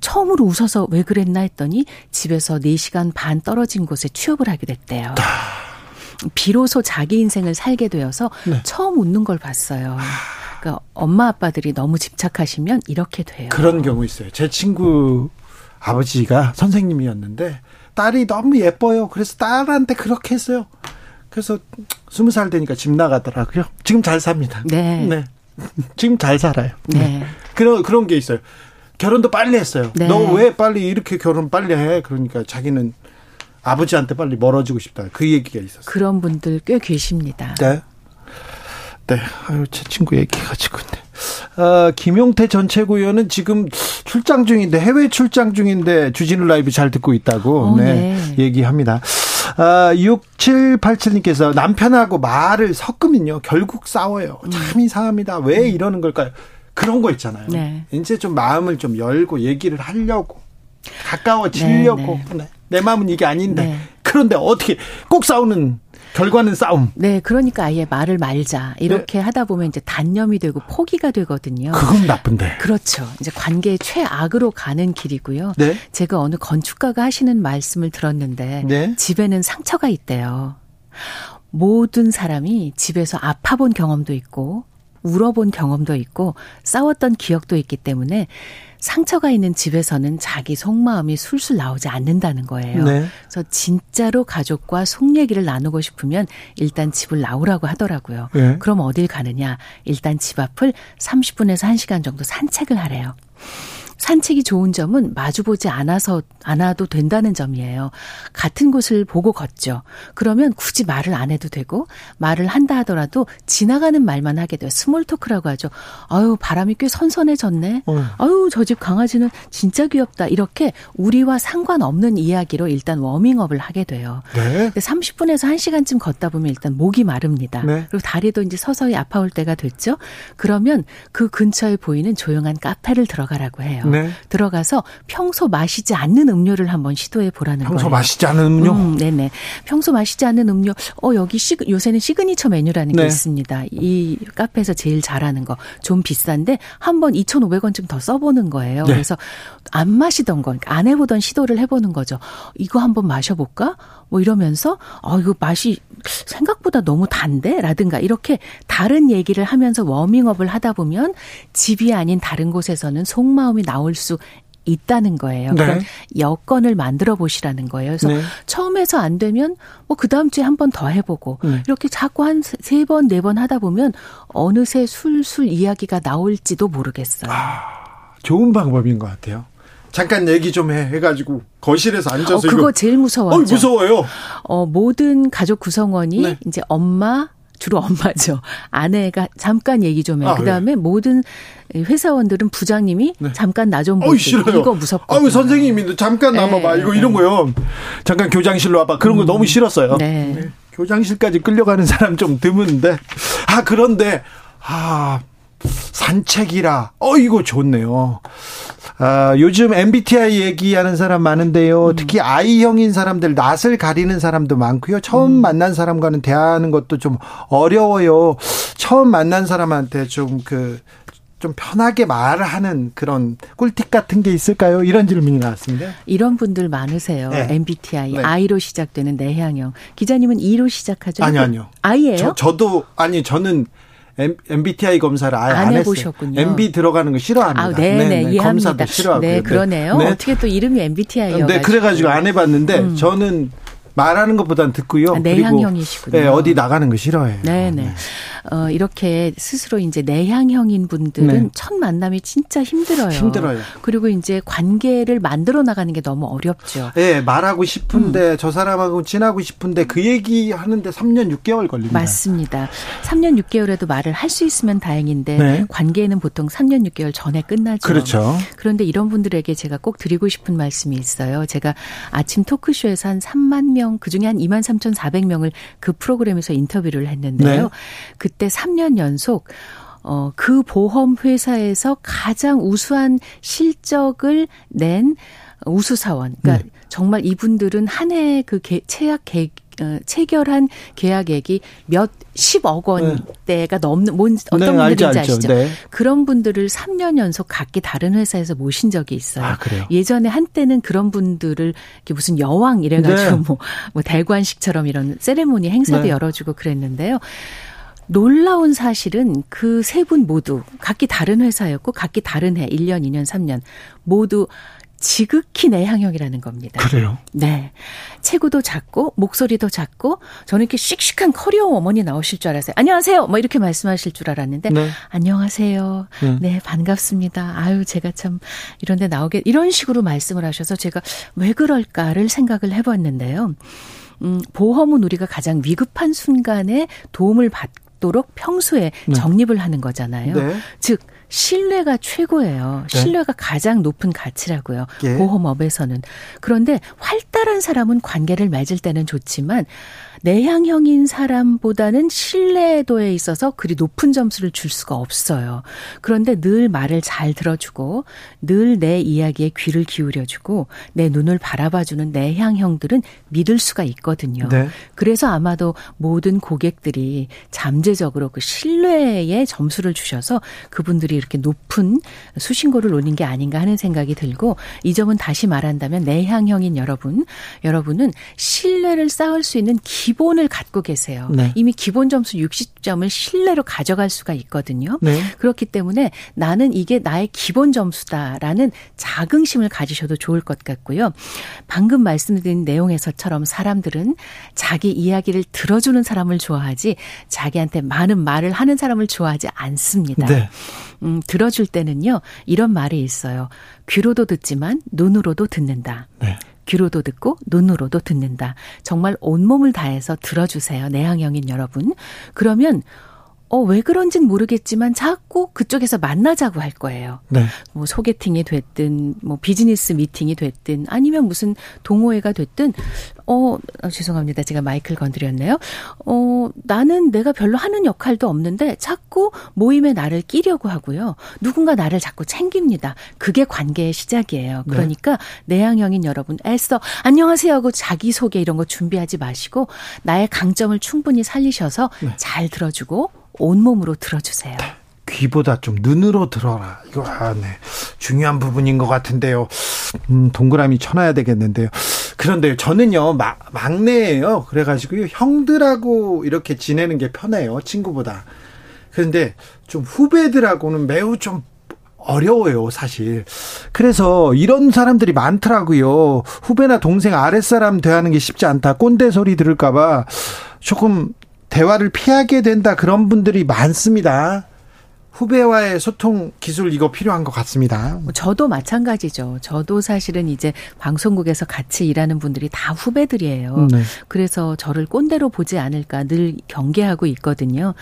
처음으로 웃어서 왜 그랬나 했더니 집에서 4시간 반 떨어진 곳에 취업을 하게 됐대요. 비로소 자기 인생을 살게 되어서 네. 처음 웃는 걸 봤어요. 그러니까 엄마 아빠들이 너무 집착하시면 이렇게 돼요. 그런 경우 있어요. 제 친구 아버지가 선생님이었는데 딸이 너무 예뻐요. 그래서 딸한테 그렇게 했어요. 그래서 스무 살 되니까 집 나가더라고요. 지금 잘 삽니다. 네. 지금 잘 살아요. 네. 그런 그런 게 있어요. 결혼도 빨리 했어요. 네. 너왜 빨리 이렇게 결혼 빨리 해? 그러니까 자기는 아버지한테 빨리 멀어지고 싶다. 그 얘기가 있었어요. 그런 분들 꽤 계십니다. 네. 네. 아유, 제 친구 얘기해가지고. 네. 어, 김용태 전 최고위원은 지금 출장 중인데, 해외 출장 중인데, 주진우 라이브 잘 듣고 있다고, 어, 네, 네. 얘기합니다. 아, 6787님께서 남편하고 말을 섞으면요, 결국 싸워요. 참 이상합니다. 왜 이러는 걸까요? 그런 거 있잖아요. 네. 이제 좀 마음을 좀 열고 얘기를 하려고, 가까워지려고. 네, 네, 내 마음은 이게 아닌데. 네. 그런데 어떻게 꼭 싸우는, 결과는 싸움. 네, 그러니까 아예 말을 말자. 이렇게 하다 보면 이제 단념이 되고 포기가 되거든요. 네. 그건 나쁜데. 그렇죠. 이제 관계의 최악으로 가는 길이고요. 네. 제가 어느 건축가가 하시는 말씀을 들었는데 네. 집에는 상처가 있대요. 모든 사람이 집에서 아파본 경험도 있고 울어본 경험도 있고 싸웠던 기억도 있기 때문에 상처가 있는 집에서는 자기 속마음이 술술 나오지 않는다는 거예요. 네. 그래서 진짜로 가족과 속 얘기를 나누고 싶으면 일단 집을 나오라고 하더라고요. 네. 그럼 어딜 가느냐? 일단 집 앞을 30분에서 1시간 정도 산책을 하래요. 산책이 좋은 점은 마주보지 않아서 않아도 된다는 점이에요. 같은 곳을 보고 걷죠. 그러면 굳이 말을 안 해도 되고 말을 한다 하더라도 지나가는 말만 하게 돼요. small talk라고 하죠. 아유 바람이 꽤 선선해졌네. 어. 아유 저 집 강아지는 진짜 귀엽다. 이렇게 우리와 상관없는 이야기로 일단 워밍업을 하게 돼요. 네. 근데 30분에서 1시간쯤 걷다 보면 일단 목이 마릅니다. 네. 그리고 다리도 이제 서서히 아파올 때가 됐죠. 그러면 그 근처에 보이는 조용한 카페를 들어가라고 해요. 네. 들어가서 평소 마시지 않는 음료를 한번 시도해 보라는 평소 거예요. 마시지 않은 음료. 음, 네네. 평소 마시지 않는 음료. 어, 여기 시, 요새는 시그니처 메뉴라는 게 네. 있습니다. 이 카페에서 제일 잘하는 거. 좀 비싼데 한번 2,500원 좀더 써보는 거예요. 네. 그래서 안 마시던 거, 그러니까 안 해보던 시도를 해보는 거죠. 이거 한번 마셔볼까? 뭐 이러면서, 어, 이거 맛이 생각보다 너무 단데? 라든가 이렇게 다른 얘기를 하면서 워밍업을 하다 보면 집이 아닌 다른 곳에서는 속마음이 나올 수 있다는 거예요. 네. 그런 여건을 만들어 보시라는 거예요. 그래서 네. 처음에서 안 되면 뭐 그 다음 주에 한 번 더 해보고 네. 이렇게 자꾸 한 세 번 네 번 하다 보면 어느새 술술 이야기가 나올지도 모르겠어요. 좋은 방법인 것 같아요. 잠깐 얘기 좀 해. 해가지고 거실에서 앉아서 어, 그거 이거. 제일 무서워하죠. 어, 무서워요. 어, 모든 가족 구성원이 네. 이제 엄마 주로 엄마죠. 아내가 잠깐 얘기 좀 해. 아, 그다음에 모든 회사원들은 부장님이 네. 잠깐 나 좀. 싫어요. 이거 무섭고. 아유 선생님이 잠깐 남아봐. 네, 이거 네. 이런 거요. 잠깐 교장실로 와봐. 그런 거 너무 싫었어요. 네. 교장실까지 끌려가는 사람 좀 드문데. 아 그런데 아 산책이라. 어 이거 좋네요. 아, 요즘 MBTI 얘기하는 사람 많은데요. 음. 특히 I형인 사람들, 낯을 가리는 사람도 많고요. 처음 음. 만난 사람과는 대화하는 것도 좀 어려워요. 처음 만난 사람한테 좀 그, 좀 편하게 말하는 그런 꿀팁 같은 게 있을까요? 이런 질문이 나왔습니다. 이런 분들 많으세요. 네. MBTI 네. I로 시작되는 내향형. 기자님은 E로 시작하죠? 아니요, 아니요. I예요? 저, 저도, 아니, 저는 MBTI 검사를 아예 안 안, 해보셨군요. 했어요. MB 들어가는 거 싫어합니다. 아, 네, 네, 이해합니다. 검사도 싫어하고요. 네, 그러네요. 네. 어떻게 또 이름이 MBTI여가지고. 네, 그래가지고 안 해봤는데 저는 말하는 것보단 듣고요. 아, 그리고 내향형이시군요. 네, 어디 나가는 거 싫어해요. 네네. 어, 이렇게 스스로 이제 내향형인 분들은 네. 첫 만남이 진짜 힘들어요. 힘들어요. 그리고 이제 관계를 만들어 나가는 게 너무 어렵죠. 네, 말하고 음. 싶은데 저 사람하고 친하고 싶은데 그 얘기 하는데 3년 6개월 걸립니다. 맞습니다. 3년 6개월에도 말을 할 수 있으면 다행인데 네. 관계는 보통 3년 6개월 전에 끝나죠. 그렇죠. 그런데 이런 분들에게 제가 꼭 드리고 싶은 말씀이 있어요. 제가 아침 토크쇼에서 한 3만 명, 그 중에 한 2만 3,400명을 그 프로그램에서 인터뷰를 했는데요. 네. 그때 3년 연속 어, 그 보험 회사에서 가장 우수한 실적을 낸 우수 사원. 그러니까 네. 정말 이분들은 한 해그 채약 계, 어, 체결한 계약액이 몇 10억 원대가 네. 넘는 뭔 어떤 네, 분들인지 알죠. 아시죠? 네. 그런 분들을 3년 연속 각기 다른 회사에서 모신 적이 있어요. 아, 그래요? 예전에 한때는 그런 분들을 이렇게 무슨 여왕 이래 가지고 네. 뭐, 뭐 대관식처럼 이런 세레모니 행사도 네. 열어주고 그랬는데요. 놀라운 사실은 그 세 분 모두 각기 다른 회사였고 각기 다른 해 1년, 2년, 3년 모두 지극히 내향형이라는 겁니다. 그래요? 네. 체구도 작고 목소리도 작고 저는 이렇게 씩씩한 커리어 어머니 나오실 줄 알았어요. 안녕하세요. 뭐 이렇게 말씀하실 줄 알았는데 네. 안녕하세요. 네. 네. 반갑습니다. 아유 제가 참 이런 데 나오게 이런 식으로 말씀을 하셔서 제가 왜 그럴까를 생각을 해 봤는데요. 음, 보험은 우리가 가장 위급한 순간에 도움을 받 도록 평소에 네. 적립을 하는 거잖아요. 네. 즉 신뢰가 최고예요. 네. 신뢰가 가장 높은 가치라고요. 예. 보험업에서는. 그런데 활달한 사람은 관계를 맺을 때는 좋지만 내향형인 사람보다는 신뢰도에 있어서 그리 높은 점수를 줄 수가 없어요. 그런데 늘 말을 잘 들어주고 늘 내 이야기에 귀를 기울여주고 내 눈을 바라봐주는 내향형들은 믿을 수가 있거든요. 네. 그래서 아마도 모든 고객들이 잠재적으로 그 신뢰에 점수를 주셔서 그분들이 이렇게 높은 수신고를 노린 게 아닌가 하는 생각이 들고 이 점은 다시 말한다면 내향형인 여러분, 여러분은 신뢰를 쌓을 수 있는 기 본을 갖고 계세요. 네. 이미 기본 점수 60점을 신뢰로 가져갈 수가 있거든요. 네. 그렇기 때문에 나는 이게 나의 기본 점수다라는 자긍심을 가지셔도 좋을 것 같고요. 방금 말씀드린 내용에서처럼 사람들은 자기 이야기를 들어주는 사람을 좋아하지 자기한테 많은 말을 하는 사람을 좋아하지 않습니다. 네. 음, 들어줄 때는요, 이런 말이 있어요. 귀로도 듣지만 눈으로도 듣는다. 네. 귀로도 듣고 눈으로도 듣는다. 정말 온몸을 다해서 들어주세요. 내향형인 여러분. 그러면 어, 왜 그런진 모르겠지만 자꾸 그쪽에서 만나자고 할 거예요. 네. 뭐 소개팅이 됐든 뭐 비즈니스 미팅이 됐든 아니면 무슨 동호회가 됐든 어, 어, 죄송합니다. 제가 마이크를 건드렸네요. 어, 나는 내가 별로 하는 역할도 없는데 자꾸 모임에 나를 끼려고 하고요. 누군가 나를 자꾸 챙깁니다. 그게 관계의 시작이에요. 네. 그러니까 내향형인 여러분 애써 안녕하세요 하고 자기소개 이런 거 준비하지 마시고 나의 강점을 충분히 살리셔서 네. 잘 들어주고 온몸으로 들어주세요. 귀보다 좀 눈으로 들어라. 이거 아, 네. 중요한 부분인 것 같은데요. 음, 동그라미 쳐놔야 되겠는데요. 그런데 저는요 마, 막내예요. 그래가지고요 형들하고 이렇게 지내는 게 편해요 친구보다. 그런데 좀 후배들하고는 매우 좀 어려워요, 사실. 그래서 이런 사람들이 많더라고요. 후배나 동생 아랫사람 대하는 게 쉽지 않다. 꼰대 소리 들을까봐 조금 대화를 피하게 된다. 그런 분들이 많습니다. 후배와의 소통 기술 이거 필요한 것 같습니다. 뭐 저도 마찬가지죠. 저도 사실은 이제 방송국에서 같이 일하는 분들이 다 후배들이에요. 네. 그래서 저를 꼰대로 보지 않을까 늘 경계하고 있거든요.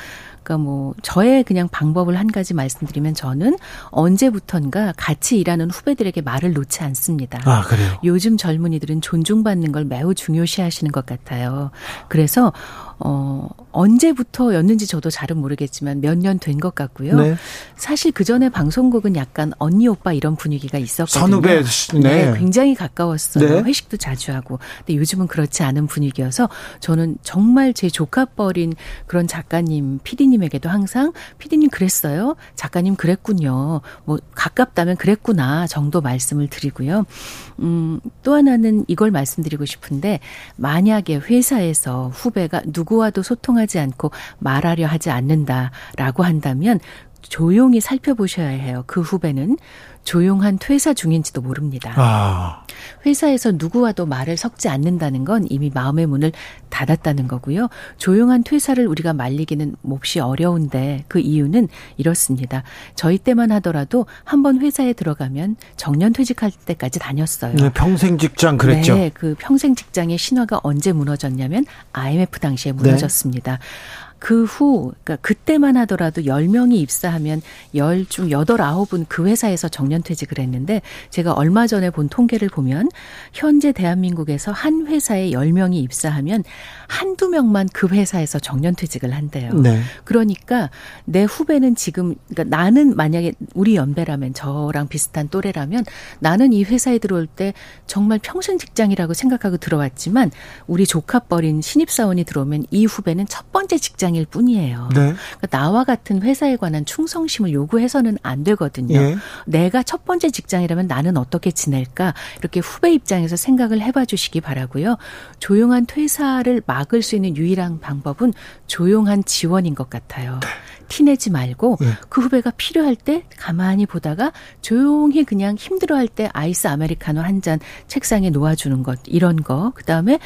그러니까 뭐 저의 그냥 방법을 한 가지 말씀드리면 저는 언제부턴가 같이 일하는 후배들에게 말을 놓지 않습니다. 아, 그래요. 요즘 젊은이들은 존중받는 걸 매우 중요시 하시는 것 같아요. 그래서 어 언제부터였는지 저도 잘은 모르겠지만 몇 년 된 것 같고요. 네. 사실 그 전에 방송국은 약간 언니 오빠 이런 분위기가 있었거든요. 선후배, 네. 굉장히 가까웠어요. 네. 회식도 자주 하고. 근데 요즘은 그렇지 않은 분위기여서 저는 정말 제 조카뻘인 그런 작가님, PD님에게도 항상 PD님 그랬어요. 작가님 그랬군요. 뭐 가깝다면 그랬구나 정도 말씀을 드리고요. 음, 또 하나는 이걸 말씀드리고 싶은데 만약에 회사에서 후배가 누 구와도 소통하지 않고 말하려 하지 않는다라고 한다면 조용히 살펴보셔야 해요. 그 후배는 조용한 퇴사 중인지도 모릅니다. 아, 회사에서 누구와도 말을 섞지 않는다는 건 이미 마음의 문을 닫았다는 거고요. 조용한 퇴사를 우리가 말리기는 몹시 어려운데 그 이유는 이렇습니다. 저희 때만 하더라도 한 번 회사에 들어가면 정년 퇴직할 때까지 다녔어요. 네, 평생 직장 그랬죠. 네, 그 평생 직장의 신화가 언제 무너졌냐면 IMF 당시에 무너졌습니다. 그 후, 그러니까 그때만 하더라도 10명이 입사하면 10, 중 8, 9은 그 회사에서 정년퇴직을 했는데 제가 얼마 전에 본 통계를 보면 현재 대한민국에서 한 회사에 10명이 입사하면 한두 명만 그 회사에서 정년퇴직을 한대요. 네. 그러니까 내 후배는 지금, 그러니까 나는 만약에 우리 연배라면 저랑 비슷한 또래라면 나는 이 회사에 들어올 때 정말 평생 직장이라고 생각하고 들어왔지만 우리 조카뻘인 신입사원이 들어오면 이 후배는 첫 번째 직장 일 뿐이에요. 네. 그러니까 나와 같은 회사에 관한 충성심을 요구해서는 안 되거든요. 예. 내가 첫 번째 직장이라면 나는 어떻게 지낼까 이렇게 후배 입장에서 생각을 해봐 주시기 바라고요. 조용한 퇴사를 막을 수 있는 유일한 방법은 조용한 지원인 것 같아요. 티내지 말고 네. 그 후배가 필요할 때 가만히 보다가 조용히 그냥 힘들어할 때 아이스 아메리카노 한 잔 책상에 놓아주는 것 이런 거 그다음에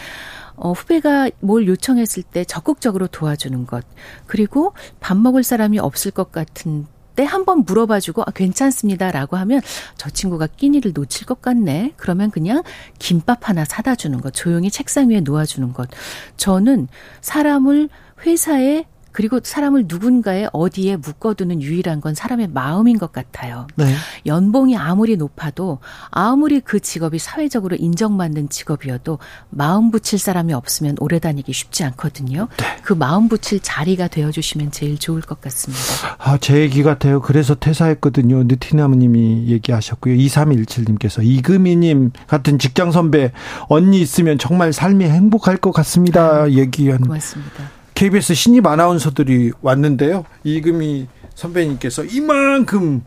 어, 후배가 뭘 요청했을 때 적극적으로 도와주는 것 그리고 밥 먹을 사람이 없을 것 같은 때 한번 물어봐주고 아, 괜찮습니다라고 하면 저 친구가 끼니를 놓칠 것 같네. 그러면 그냥 김밥 하나 사다 주는 것, 조용히 책상 위에 놓아주는 것. 저는 사람을 회사에 그리고 사람을 누군가에 어디에 묶어두는 유일한 건 사람의 마음인 것 같아요. 네. 연봉이 아무리 높아도 아무리 그 직업이 사회적으로 인정받는 직업이어도 마음 붙일 사람이 없으면 오래 다니기 쉽지 않거든요. 그 마음 붙일 자리가 되어 주시면 제일 좋을 것 같습니다. 아, 제 얘기 같아요. 그래서 퇴사했거든요. 느티나무 님이 얘기하셨고요. 2317님께서 이금희 님 같은 직장 선배 언니 있으면 정말 삶이 행복할 것 같습니다. 얘기한 고맙습니다. KBS 신입 아나운서들이 왔는데요. 이금희 선배님께서 이만큼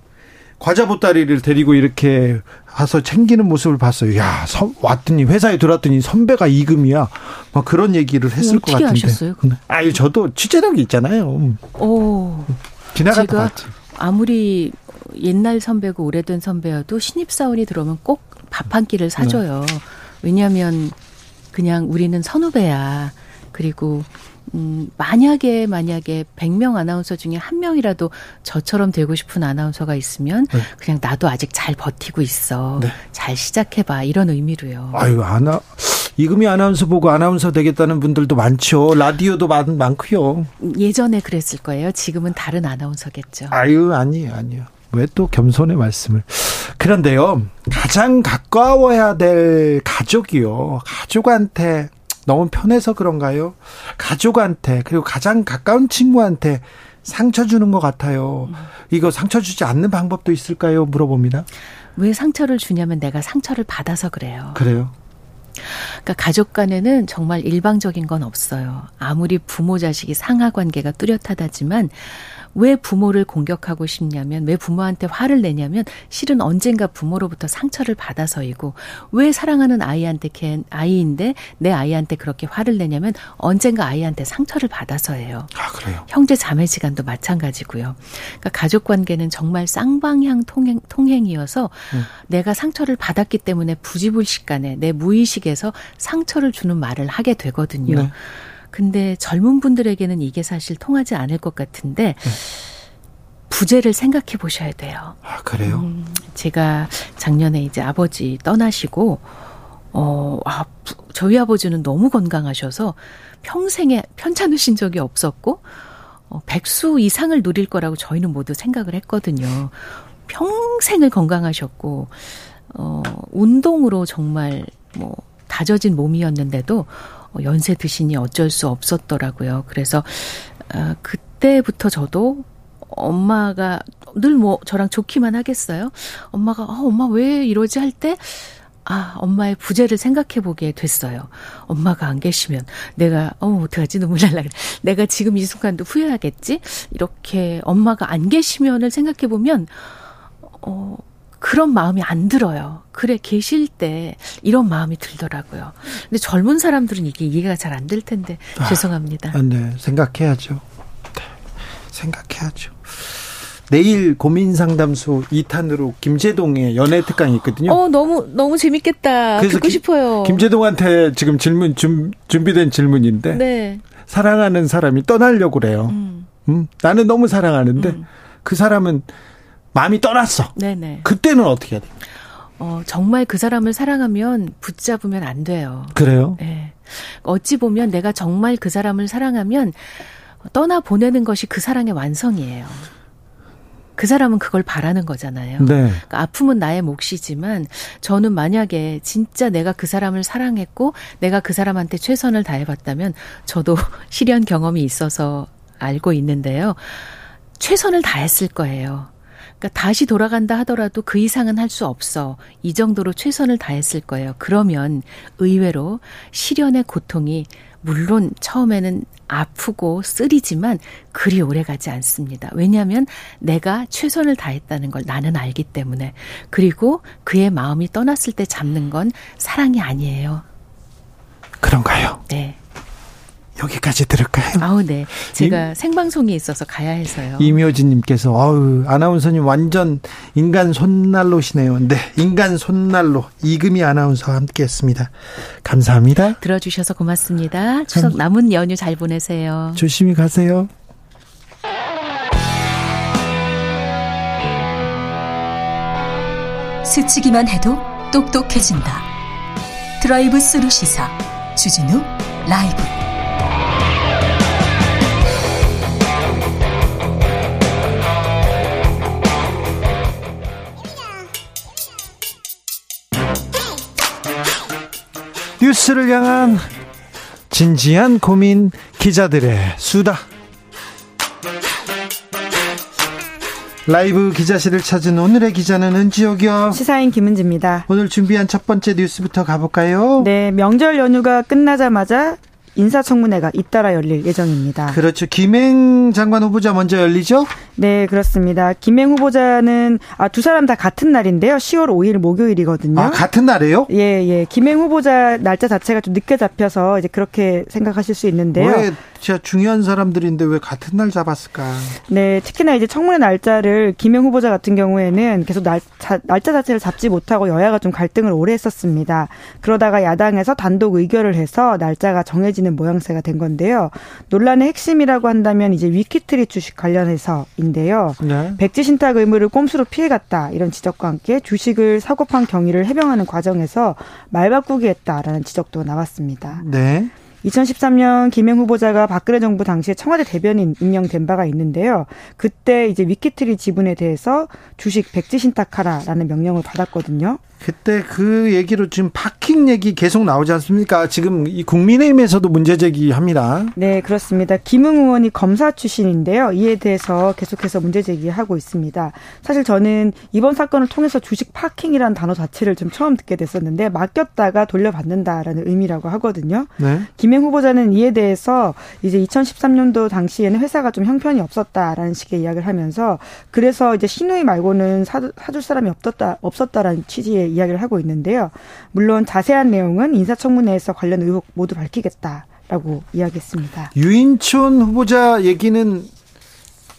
과자 보따리를 데리고 이렇게 와서 챙기는 모습을 봤어요. 야, 서, 왔더니 회사에 들어왔더니 선배가 이금이야. 막 그런 얘기를 했을 것 같은데. 아셨어요? 아유, 저도 취재력이 있잖아요. 오, 지나갔다 제가 봤지. 아무리 옛날 선배고 오래된 선배여도 신입 사원이 들어오면 꼭 밥 한 끼를 사줘요. 왜냐하면 그냥 우리는 선후배야. 그리고 음, 만약에 만약에 100명 아나운서 중에 한 명이라도 저처럼 되고 싶은 아나운서가 있으면 네. 그냥 나도 아직 잘 버티고 있어. 네. 잘 시작해 봐. 이런 의미로요. 아유, 아나 이금희 아나운서 보고 아나운서 되겠다는 분들도 많죠. 라디오도 많, 많고요. 예전에 그랬을 거예요. 지금은 다른 아나운서겠죠. 아유, 아니에요, 아니에요. 왜 또 겸손의 말씀을. 그런데요, 가장 가까워야 될 가족이요. 가족한테 너무 편해서 그런가요? 가족한테, 그리고 가장 가까운 친구한테 상처 주는 것 같아요. 이거 상처 주지 않는 방법도 있을까요? 물어봅니다. 왜 상처를 주냐면 내가 상처를 받아서 그래요. 그래요? 그러니까 가족 간에는 정말 일방적인 건 없어요. 아무리 부모 자식이 상하 관계가 뚜렷하다지만 왜 부모를 공격하고 싶냐면 왜 부모한테 화를 내냐면 실은 언젠가 부모로부터 상처를 받아서이고 왜 사랑하는 아이한테 걔 아이인데 내 아이한테 그렇게 화를 내냐면 언젠가 아이한테 상처를 받아서예요. 아, 그래요. 형제 자매 지간도 마찬가지고요. 그러니까 가족 관계는 정말 쌍방향 통행, 통행이어서 음. 내가 상처를 받았기 때문에 부지불식간에 내 무의식에서 상처를 주는 말을 하게 되거든요. 네. 근데 젊은 분들에게는 이게 사실 통하지 않을 것 같은데 네. 부재를 생각해 보셔야 돼요. 아, 그래요? 음, 제가 작년에 이제 아버지 떠나시고 어, 아, 부- 저희 아버지는 너무 건강하셔서 평생에 편찮으신 적이 없었고 어, 백수 이상을 누릴 거라고 저희는 모두 생각을 했거든요. 평생을 건강하셨고 어, 운동으로 정말 뭐 다져진 몸이었는데도 어, 연세 드시니 어쩔 수 없었더라고요. 그래서 어, 그때부터 저도 엄마가 늘 뭐 저랑 좋기만 하겠어요. 엄마가 아, 엄마 왜 이러지 할 때 아, 엄마의 부재를 생각해 보게 됐어요. 엄마가 안 계시면 내가 어 어떡하지 눈물 날라. 내가 지금 이 순간도 후회하겠지? 이렇게 엄마가 안 계시면을 생각해 보면 어 그런 마음이 안 들어요. 그래 계실 때 이런 마음이 들더라고요. 근데 젊은 사람들은 이게 이해가 잘 안 될 텐데 죄송합니다. 아, 네, 생각해야죠. 네, 생각해야죠. 내일 고민 상담소 2탄으로 김재동의 연애 특강이 있거든요. 어 너무 너무 재밌겠다. 그래서 듣고 기- 싶어요. 김재동한테 지금 질문 준, 준비된 질문인데 네. 사랑하는 사람이 떠나려고 그래요. 음. 음, 나는 너무 사랑하는데 음. 그 사람은 마음이 떠났어. 네네. 그때는 어떻게 해야 돼? 어, 정말 그 사람을 사랑하면 붙잡으면 안 돼요. 그래요? 예. 어찌 보면 내가 정말 그 사람을 사랑하면 떠나 보내는 것이 그 사랑의 완성이에요. 그 사람은 그걸 바라는 거잖아요. 네. 그러니까 아픔은 나의 몫이지만 저는 만약에 진짜 내가 그 사람을 사랑했고 내가 그 사람한테 최선을 다해봤다면 저도 실현 경험이 있어서 알고 있는데요. 최선을 다했을 거예요. 그러니까 다시 돌아간다 하더라도 그 이상은 할 수 없어. 이 정도로 최선을 다했을 거예요. 그러면 의외로 실현의 고통이 물론 처음에는 아프고 쓰리지만 그리 오래 가지 않습니다. 왜냐하면 내가 최선을 다했다는 걸 나는 알기 때문에. 그리고 그의 마음이 떠났을 때 잡는 건 사랑이 아니에요. 그런가요? 네. 여기까지 들을까요? 아우, 네. 제가 생방송이 있어서 가야 해서요. 이묘진 님께서 어우 아나운서님 완전 인간 손난로시네요. 네, 인간 손난로 이금희 아나운서와 함께 했습니다. 감사합니다. 들어 주셔서 고맙습니다. 추석 남은 연휴 잘 보내세요. 조심히 가세요. 스치기만 해도 똑똑해진다. 드라이브 스루 시사 주진우 라이브. 뉴스를 향한 진지한 고민 기자들의 수다. 라이브 기자실을 찾은 오늘의 기자는 은지옥이요. 시사인 김은지입니다. 오늘 준비한 첫 번째 뉴스부터 가볼까요? 네, 명절 연휴가 끝나자마자 인사청문회가 잇따라 열릴 예정입니다. 그렇죠. 김행 장관 후보자 먼저 열리죠? 네, 그렇습니다. 김행 후보자는 아, 두 사람 다 같은 날인데요. 10월 5일 목요일이거든요. 아, 같은 날이에요? 예, 예. 김행 후보자 날짜 자체가 좀 늦게 잡혀서 이제 그렇게 생각하실 수 있는데요. 왜 진짜 중요한 사람들인데 왜 같은 날 잡았을까? 네, 특히나 이제 청문회 날짜를 김행 후보자 같은 경우에는 계속 날, 자, 날짜 자체를 잡지 못하고 여야가 좀 갈등을 오래 했었습니다. 그러다가 야당에서 단독 의결을 해서 날짜가 정해지는 모양새가 된 건데요. 논란의 핵심이라고 한다면 이제 위키트리 주식 관련해서인데요. 네. 백지 신탁 의무를 꼼수로 피해갔다 이런 지적과 함께 주식을 사고 판 경위를 해명하는 과정에서 말 바꾸기 했다라는 지적도 나왔습니다. 네. 2013년 김행 후보자가 박근혜 정부 당시에 청와대 대변인 임명된 바가 있는데요. 그때 이제 위키트리 지분에 대해서 주식 백지 신탁하라라는 명령을 받았거든요. 그때 그 얘기로 지금 파킹 얘기 계속 나오지 않습니까? 지금 이 국민의힘에서도 문제 제기합니다. 네, 그렇습니다. 김웅 의원이 검사 출신인데요. 이에 대해서 계속해서 문제 제기하고 있습니다. 사실 저는 이번 사건을 통해서 주식 파킹이라는 단어 자체를 좀 처음 듣게 됐었는데 맡겼다가 돌려받는다라는 의미라고 하거든요. 네. 김행 후보자는 이에 대해서 이제 2013년도 당시에는 회사가 좀 형편이 없었다라는 식의 이야기를 하면서 그래서 이제 신우이 말고는 사, 사줄 사람이 없었다 없었다라는 취지의 이야기를 하고 있는데요. 물론 자세한 내용은 인사청문회에서 관련 의혹 모두 밝히겠다 라고 이야기했습니다. 유인촌 후보자 얘기는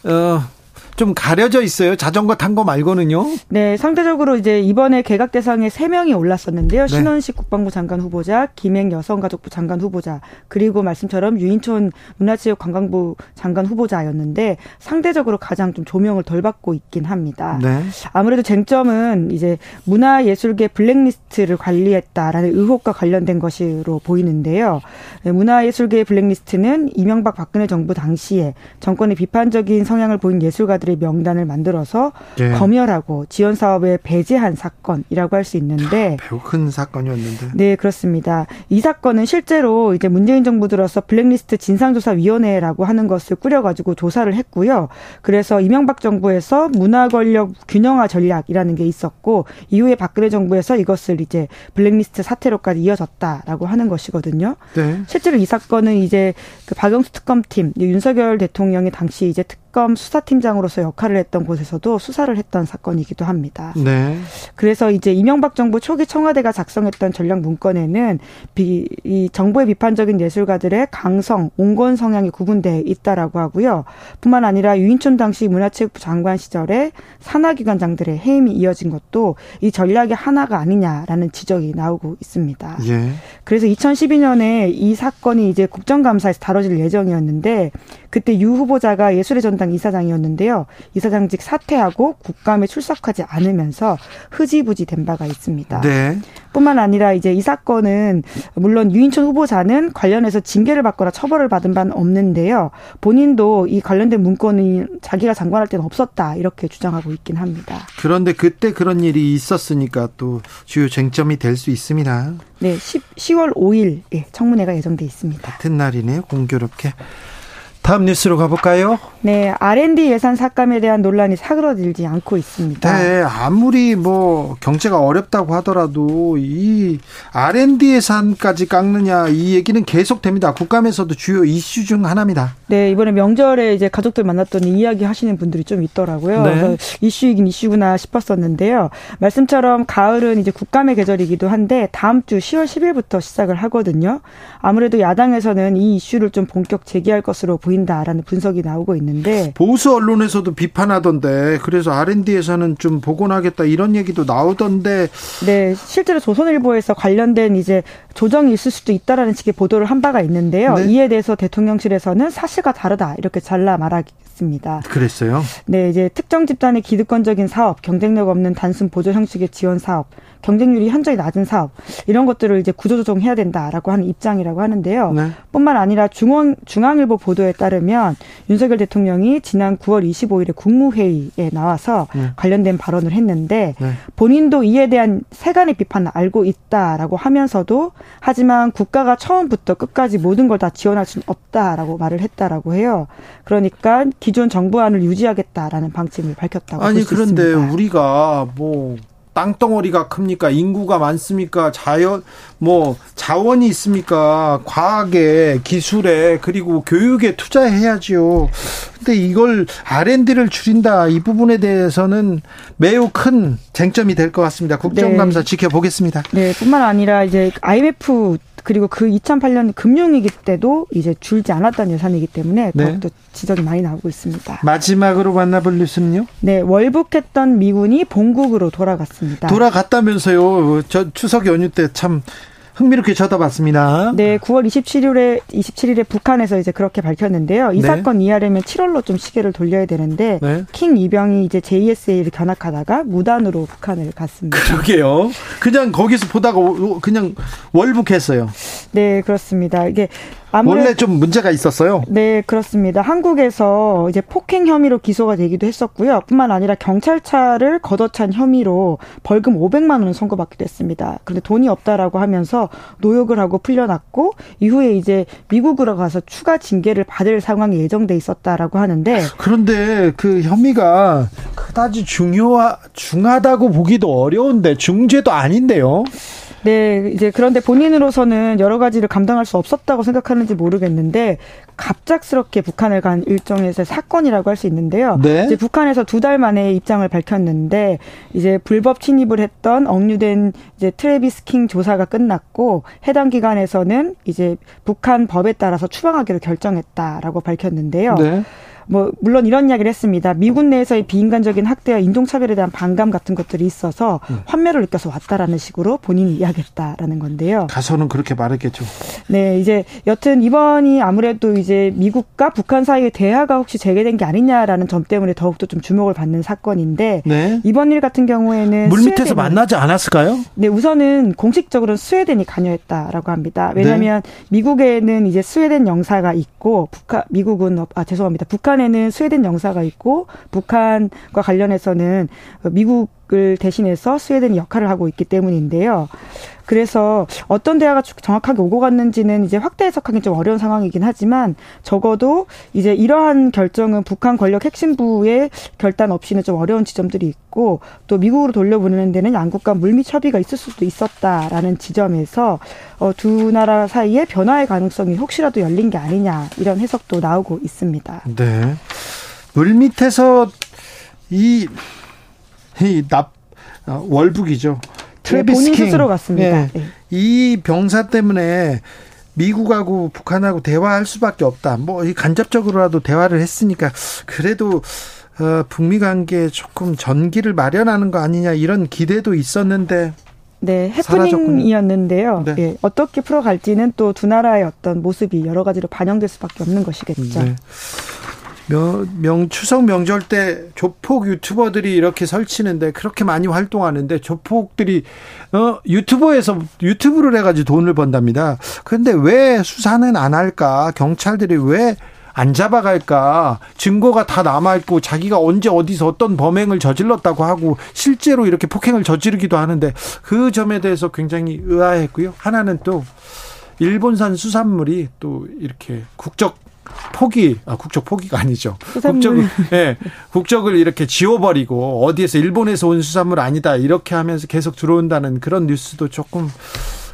어. 좀 가려져 있어요. 자전거 탄 거 말고는요. 네, 상대적으로 이제 이번에 개각 대상에 세 명이 올랐었는데요. 네. 신원식 국방부 장관 후보자, 김행 여성가족부 장관 후보자, 그리고 말씀처럼 유인촌 문화체육관광부 장관 후보자였는데 상대적으로 가장 좀 조명을 덜 받고 있긴 합니다. 네. 아무래도 쟁점은 이제 문화예술계 블랙리스트를 관리했다라는 의혹과 관련된 것으로 보이는데요. 네, 문화예술계 블랙리스트는 이명박 박근혜 정부 당시에 정권의 비판적인 성향을 보인 예술가들 의 명단을 만들어서 예. 검열하고 지원 사업에 배제한 사건이라고 할 수 있는데 매우 큰 사건이었는데. 네, 그렇습니다. 이 사건은 실제로 이제 문재인 정부 들어서 블랙리스트 진상조사위원회라고 하는 것을 꾸려가지고 조사를 했고요. 그래서 이명박 정부에서 문화 권력 균형화 전략이라는 게 있었고, 이후에 박근혜 정부에서 이것을 이제 블랙리스트 사태로까지 이어졌다라고 하는 것이거든요. 네. 실제로 이 사건은 이제 그 박영수 특검팀, 윤석열 대통령이 당시 이제 특 검 수사팀장으로서 역할을 했던 곳에서도 수사를 했던 사건이기도 합니다. 네. 그래서 이제 이명박 정부 초기 청와대가 작성했던 전략 문건에는 비, 이 정부의 비판적인 예술가들의 강성, 온건 성향이 구분돼 있다라고 하고요. 뿐만 아니라 유인촌 당시 문화체육부 장관 시절에 산하기관장들의 해임이 이어진 것도 이 전략의 하나가 아니냐라는 지적이 나오고 있습니다. 예. 그래서 2012년에 이 사건이 이제 국정감사에서 다뤄질 예정이었는데 그때 유 후보자가 예술의 전당 이사장이었는데요. 이사장직 사퇴하고 국감에 출석하지 않으면서 흐지부지 된 바가 있습니다. 네. 뿐만 아니라 이제 이 사건은 물론 유인촌 후보자는 관련해서 징계를 받거나 처벌을 받은 바는 없는데요. 본인도 이 관련된 문건이 자기가 장관할 때는 없었다 이렇게 주장하고 있긴 합니다. 그런데 그때 그런 일이 있었으니까 또 주요 쟁점이 될 수 있습니다. 네, 10, 10월 5일 예, 청문회가 예정돼 있습니다. 같은 날이네요. 공교롭게. 다음 뉴스로 가볼까요? 네, R&D 예산 삭감에 대한 논란이 사그러들지 않고 있습니다. 네, 아무리 뭐 경제가 어렵다고 하더라도 이 R&D 예산까지 깎느냐 이 얘기는 계속됩니다. 국감에서도 주요 이슈 중 하나입니다. 네, 이번에 명절에 이제 가족들 만났더니 이야기 하시는 분들이 좀 있더라고요. 네. 그래서 이슈이긴 이슈구나 싶었었는데요. 말씀처럼 가을은 이제 국감의 계절이기도 한데 다음 주 10월 10일부터 시작을 하거든요. 아무래도 야당에서는 이 이슈를 좀 본격 제기할 것으로 보입니다. 보인다라는 분석이 나오고 있는데 보수 언론에서도 비판하던데 그래서 R&D에서는 좀 복원하겠다 이런 얘기도 나오던데 네 실제로 조선일보에서 관련된 이제 조정이 있을 수도 있다라는 식의 보도를 한 바가 있는데요 네. 이에 대해서 대통령실에서는 사실과 다르다 이렇게 잘라 말하겠습니다. 그랬어요? 네 이제 특정 집단의 기득권적인 사업 경쟁력 없는 단순 보조 형식의 지원 사업 경쟁률이 현저히 낮은 사업 이런 것들을 이제 구조조정해야 된다라고 하는 입장이라고 하는데요. 네. 뿐만 아니라 중원 중앙일보 보도에 따르면 윤석열 대통령이 지난 9월 25일에 국무회의에 나와서 네. 관련된 발언을 했는데 네. 본인도 이에 대한 세간의 비판을 알고 있다라고 하면서도 하지만 국가가 처음부터 끝까지 모든 걸 다 지원할 수는 없다라고 말을 했다라고 해요. 그러니까 기존 정부안을 유지하겠다라는 방침을 밝혔다고 아니 그런데 우리가 뭐 땅덩어리가 큽니까? 인구가 많습니까? 자연, 뭐, 자원이 있습니까? 과학에, 기술에, 그리고 교육에 투자해야지요. 근데 이걸 R&D를 줄인다. 이 부분에 대해서는 매우 큰 쟁점이 될 것 같습니다. 국정감사 네. 지켜보겠습니다. 네, 뿐만 아니라 이제 IMF 그리고 그 2008년 금융위기 때도 이제 줄지 않았다는 예산이기 때문에 네. 더욱더 지적이 많이 나오고 있습니다. 마지막으로 만나볼 뉴스는요? 네, 월북했던 미군이 본국으로 돌아갔습니다. 돌아갔다면서요. 저 추석 연휴 때 참 흥미롭게 쳐다봤습니다. 네, 9월 27일에 27일에 북한에서 이제 그렇게 밝혔는데요. 이 네. 사건 이해하려면 7월로 좀 시계를 돌려야 되는데 네. 킹 이병이 이제 JSA를 견학하다가 무단으로 북한을 갔습니다. 그러게요. 그냥 거기서 보다가 그냥 월북했어요. 네, 그렇습니다. 이게 원래 좀 문제가 있었어요. 네, 그렇습니다. 한국에서 이제 폭행 혐의로 기소가 되기도 했었고요. 뿐만 아니라 경찰차를 걷어찬 혐의로 벌금 500만 원을 선고받기도 했습니다. 그런데 돈이 없다라고 하면서 노역을 하고 풀려났고 이후에 이제 미국으로 가서 추가 징계를 받을 상황이 예정돼 있었다라고 하는데 그런데 그 혐의가 그다지 중요하 중하다고 보기도 어려운데 중죄도 아닌데요. 네, 이제 그런데 본인으로서는 여러 가지를 감당할 수 없었다고 생각하는지 모르겠는데 갑작스럽게 북한을 간 일종의 사건이라고 할 수 있는데요. 네? 이제 북한에서 두 달 만에 입장을 밝혔는데 이제 불법 침입을 했던 억류된 이제 트레비스 킹 조사가 끝났고 해당 기관에서는 이제 북한 법에 따라서 추방하기로 결정했다라고 밝혔는데요. 네? 뭐 물론 이런 이야기를 했습니다. 미군 내에서의 비인간적인 학대와 인종차별에 대한 반감 같은 것들이 있어서 음. 환멸을 느껴서 왔다라는 식으로 본인이 이야기했다라는 건데요. 가서는 그렇게 말했겠죠. 네, 이제 여튼 이번이 아무래도 이제 미국과 북한 사이의 대화가 혹시 재개된 게 아니냐라는 점 때문에 더욱더 좀 주목을 받는 사건인데 네. 이번 일 같은 경우에는 물 밑에서 만나지 않았을까요? 네, 우선은 공식적으로는 스웨덴이 관여했다라고 합니다. 왜냐하면 네. 미국에는 이제 스웨덴 영사가 있고 북한 미국은 아 죄송합니다. 북한 북한에는 스웨덴 영사가 있고 북한과 관련해서는 미국을 대신해서 스웨덴이 역할을 하고 있기 때문인데요. 그래서 어떤 대화가 정확하게 오고 갔는지는 이제 확대 해석하기 좀 어려운 상황이긴 하지만 적어도 이제 이러한 결정은 북한 권력 핵심부의 결단 없이는 좀 어려운 지점들이 있고 또 미국으로 돌려보내는 데는 양국 간 물밑 협의가 있을 수도 있었다라는 지점에서 어, 두 나라 사이의 변화의 가능성이 혹시라도 열린 게 아니냐 이런 해석도 나오고 있습니다. 네. 물밑에서 이, 이 납, 어, 월북이죠. 트래비스 네, 킹. 스스로 갔습니다. 네. 네. 이 병사 때문에 미국하고 북한하고 대화할 수밖에 없다. 뭐 간접적으로라도 대화를 했으니까 그래도 어, 북미 관계에 조금 전기를 마련하는 거 아니냐 이런 기대도 있었는데 네, 해프닝이었는데요. 네. 예, 어떻게 풀어갈지는 또 두 나라의 어떤 모습이 여러 가지로 반영될 수밖에 없는 것이겠죠. 네. 명, 명 추석 명절 때 조폭 유튜버들이 이렇게 설치는데 그렇게 많이 활동하는데 조폭들이 어 유튜버에서 유튜브를 해가지고 돈을 번답니다. 그런데 왜 수사는 안 할까? 경찰들이 왜 안 잡아갈까? 증거가 다 남아있고 자기가 언제 어디서 어떤 범행을 저질렀다고 하고 실제로 이렇게 폭행을 저지르기도 하는데 그 점에 대해서 굉장히 의아했고요. 하나는 또 일본산 수산물이 또 이렇게 국적 포기, 아, 국적 포기가 아니죠. 국적을, 예, 국적을 이렇게 지워버리고 어디에서 일본에서 온 수산물 아니다 이렇게 하면서 계속 들어온다는 그런 뉴스도 조금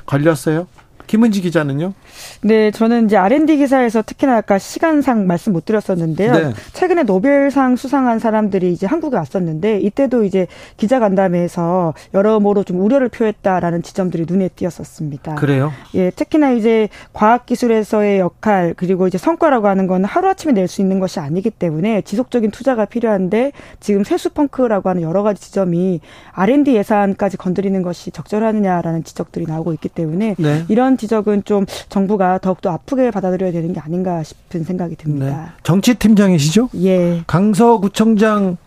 걸렸어요. 김은지 기자는요? 네, 저는 이제 R&D 기사에서 특히나 아까 시간상 말씀 못 드렸었는데요. 네. 최근에 노벨상 수상한 사람들이 이제 한국에 왔었는데 이때도 이제 기자 간담회에서 여러모로 좀 우려를 표했다라는 지점들이 눈에 띄었었습니다. 그래요? 예, 특히나 이제 과학 기술에서의 역할 그리고 이제 성과라고 하는 건 하루아침에 낼 수 있는 것이 아니기 때문에 지속적인 투자가 필요한데 지금 세수 펑크라고 하는 여러 가지 지점이 R&D 예산까지 건드리는 것이 적절하느냐라는 지적들이 나오고 있기 때문에 네. 이런 지적은 좀 정부가 더욱더 아프게 받아들여야 되는 게 아닌가 싶은 생각이 듭니다. 네. 정치팀장이시죠? 예. 강서구청장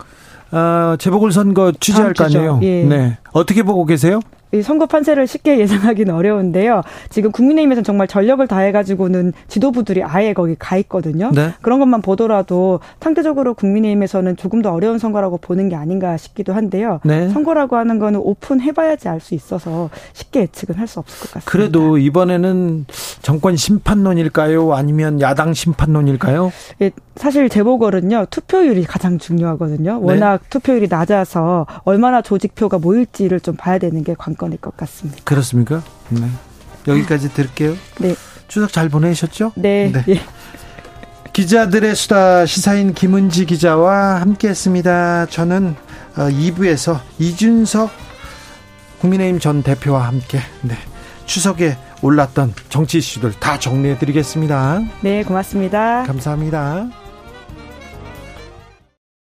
어, 재보궐선거 취재할 거 아니에요? 예. 네. 어떻게 보고 계세요? 선거 판세를 쉽게 예상하기는 어려운데요. 지금 국민의힘에서는 정말 전력을 다해가지고는 지도부들이 아예 거기 가 있거든요. 네. 그런 것만 보더라도 상대적으로 국민의힘에서는 조금 더 어려운 선거라고 보는 게 아닌가 싶기도 한데요. 네. 선거라고 하는 거는 오픈해봐야지 알 수 있어서 쉽게 예측은 할 수 없을 것 같습니다. 그래도 이번에는 정권 심판론일까요? 아니면 야당 심판론일까요? 예, 사실 재보궐은요 투표율이 가장 중요하거든요. 워낙 네. 투표율이 낮아서 얼마나 조직표가 모일지를 좀 봐야 되는 게 관건. 건일 것 같습니다. 그렇습니까? 네. 여기까지 들을게요. 네. 추석 잘 보내셨죠? 네. 네. 예. 기자들의 수다 시사인 김은지 기자와 함께했습니다. 저는 2부에서 어, 이준석 국민의힘 전 대표와 함께 네. 추석에 올랐던 정치 이슈들 다 정리해드리겠습니다. 네, 고맙습니다. 감사합니다.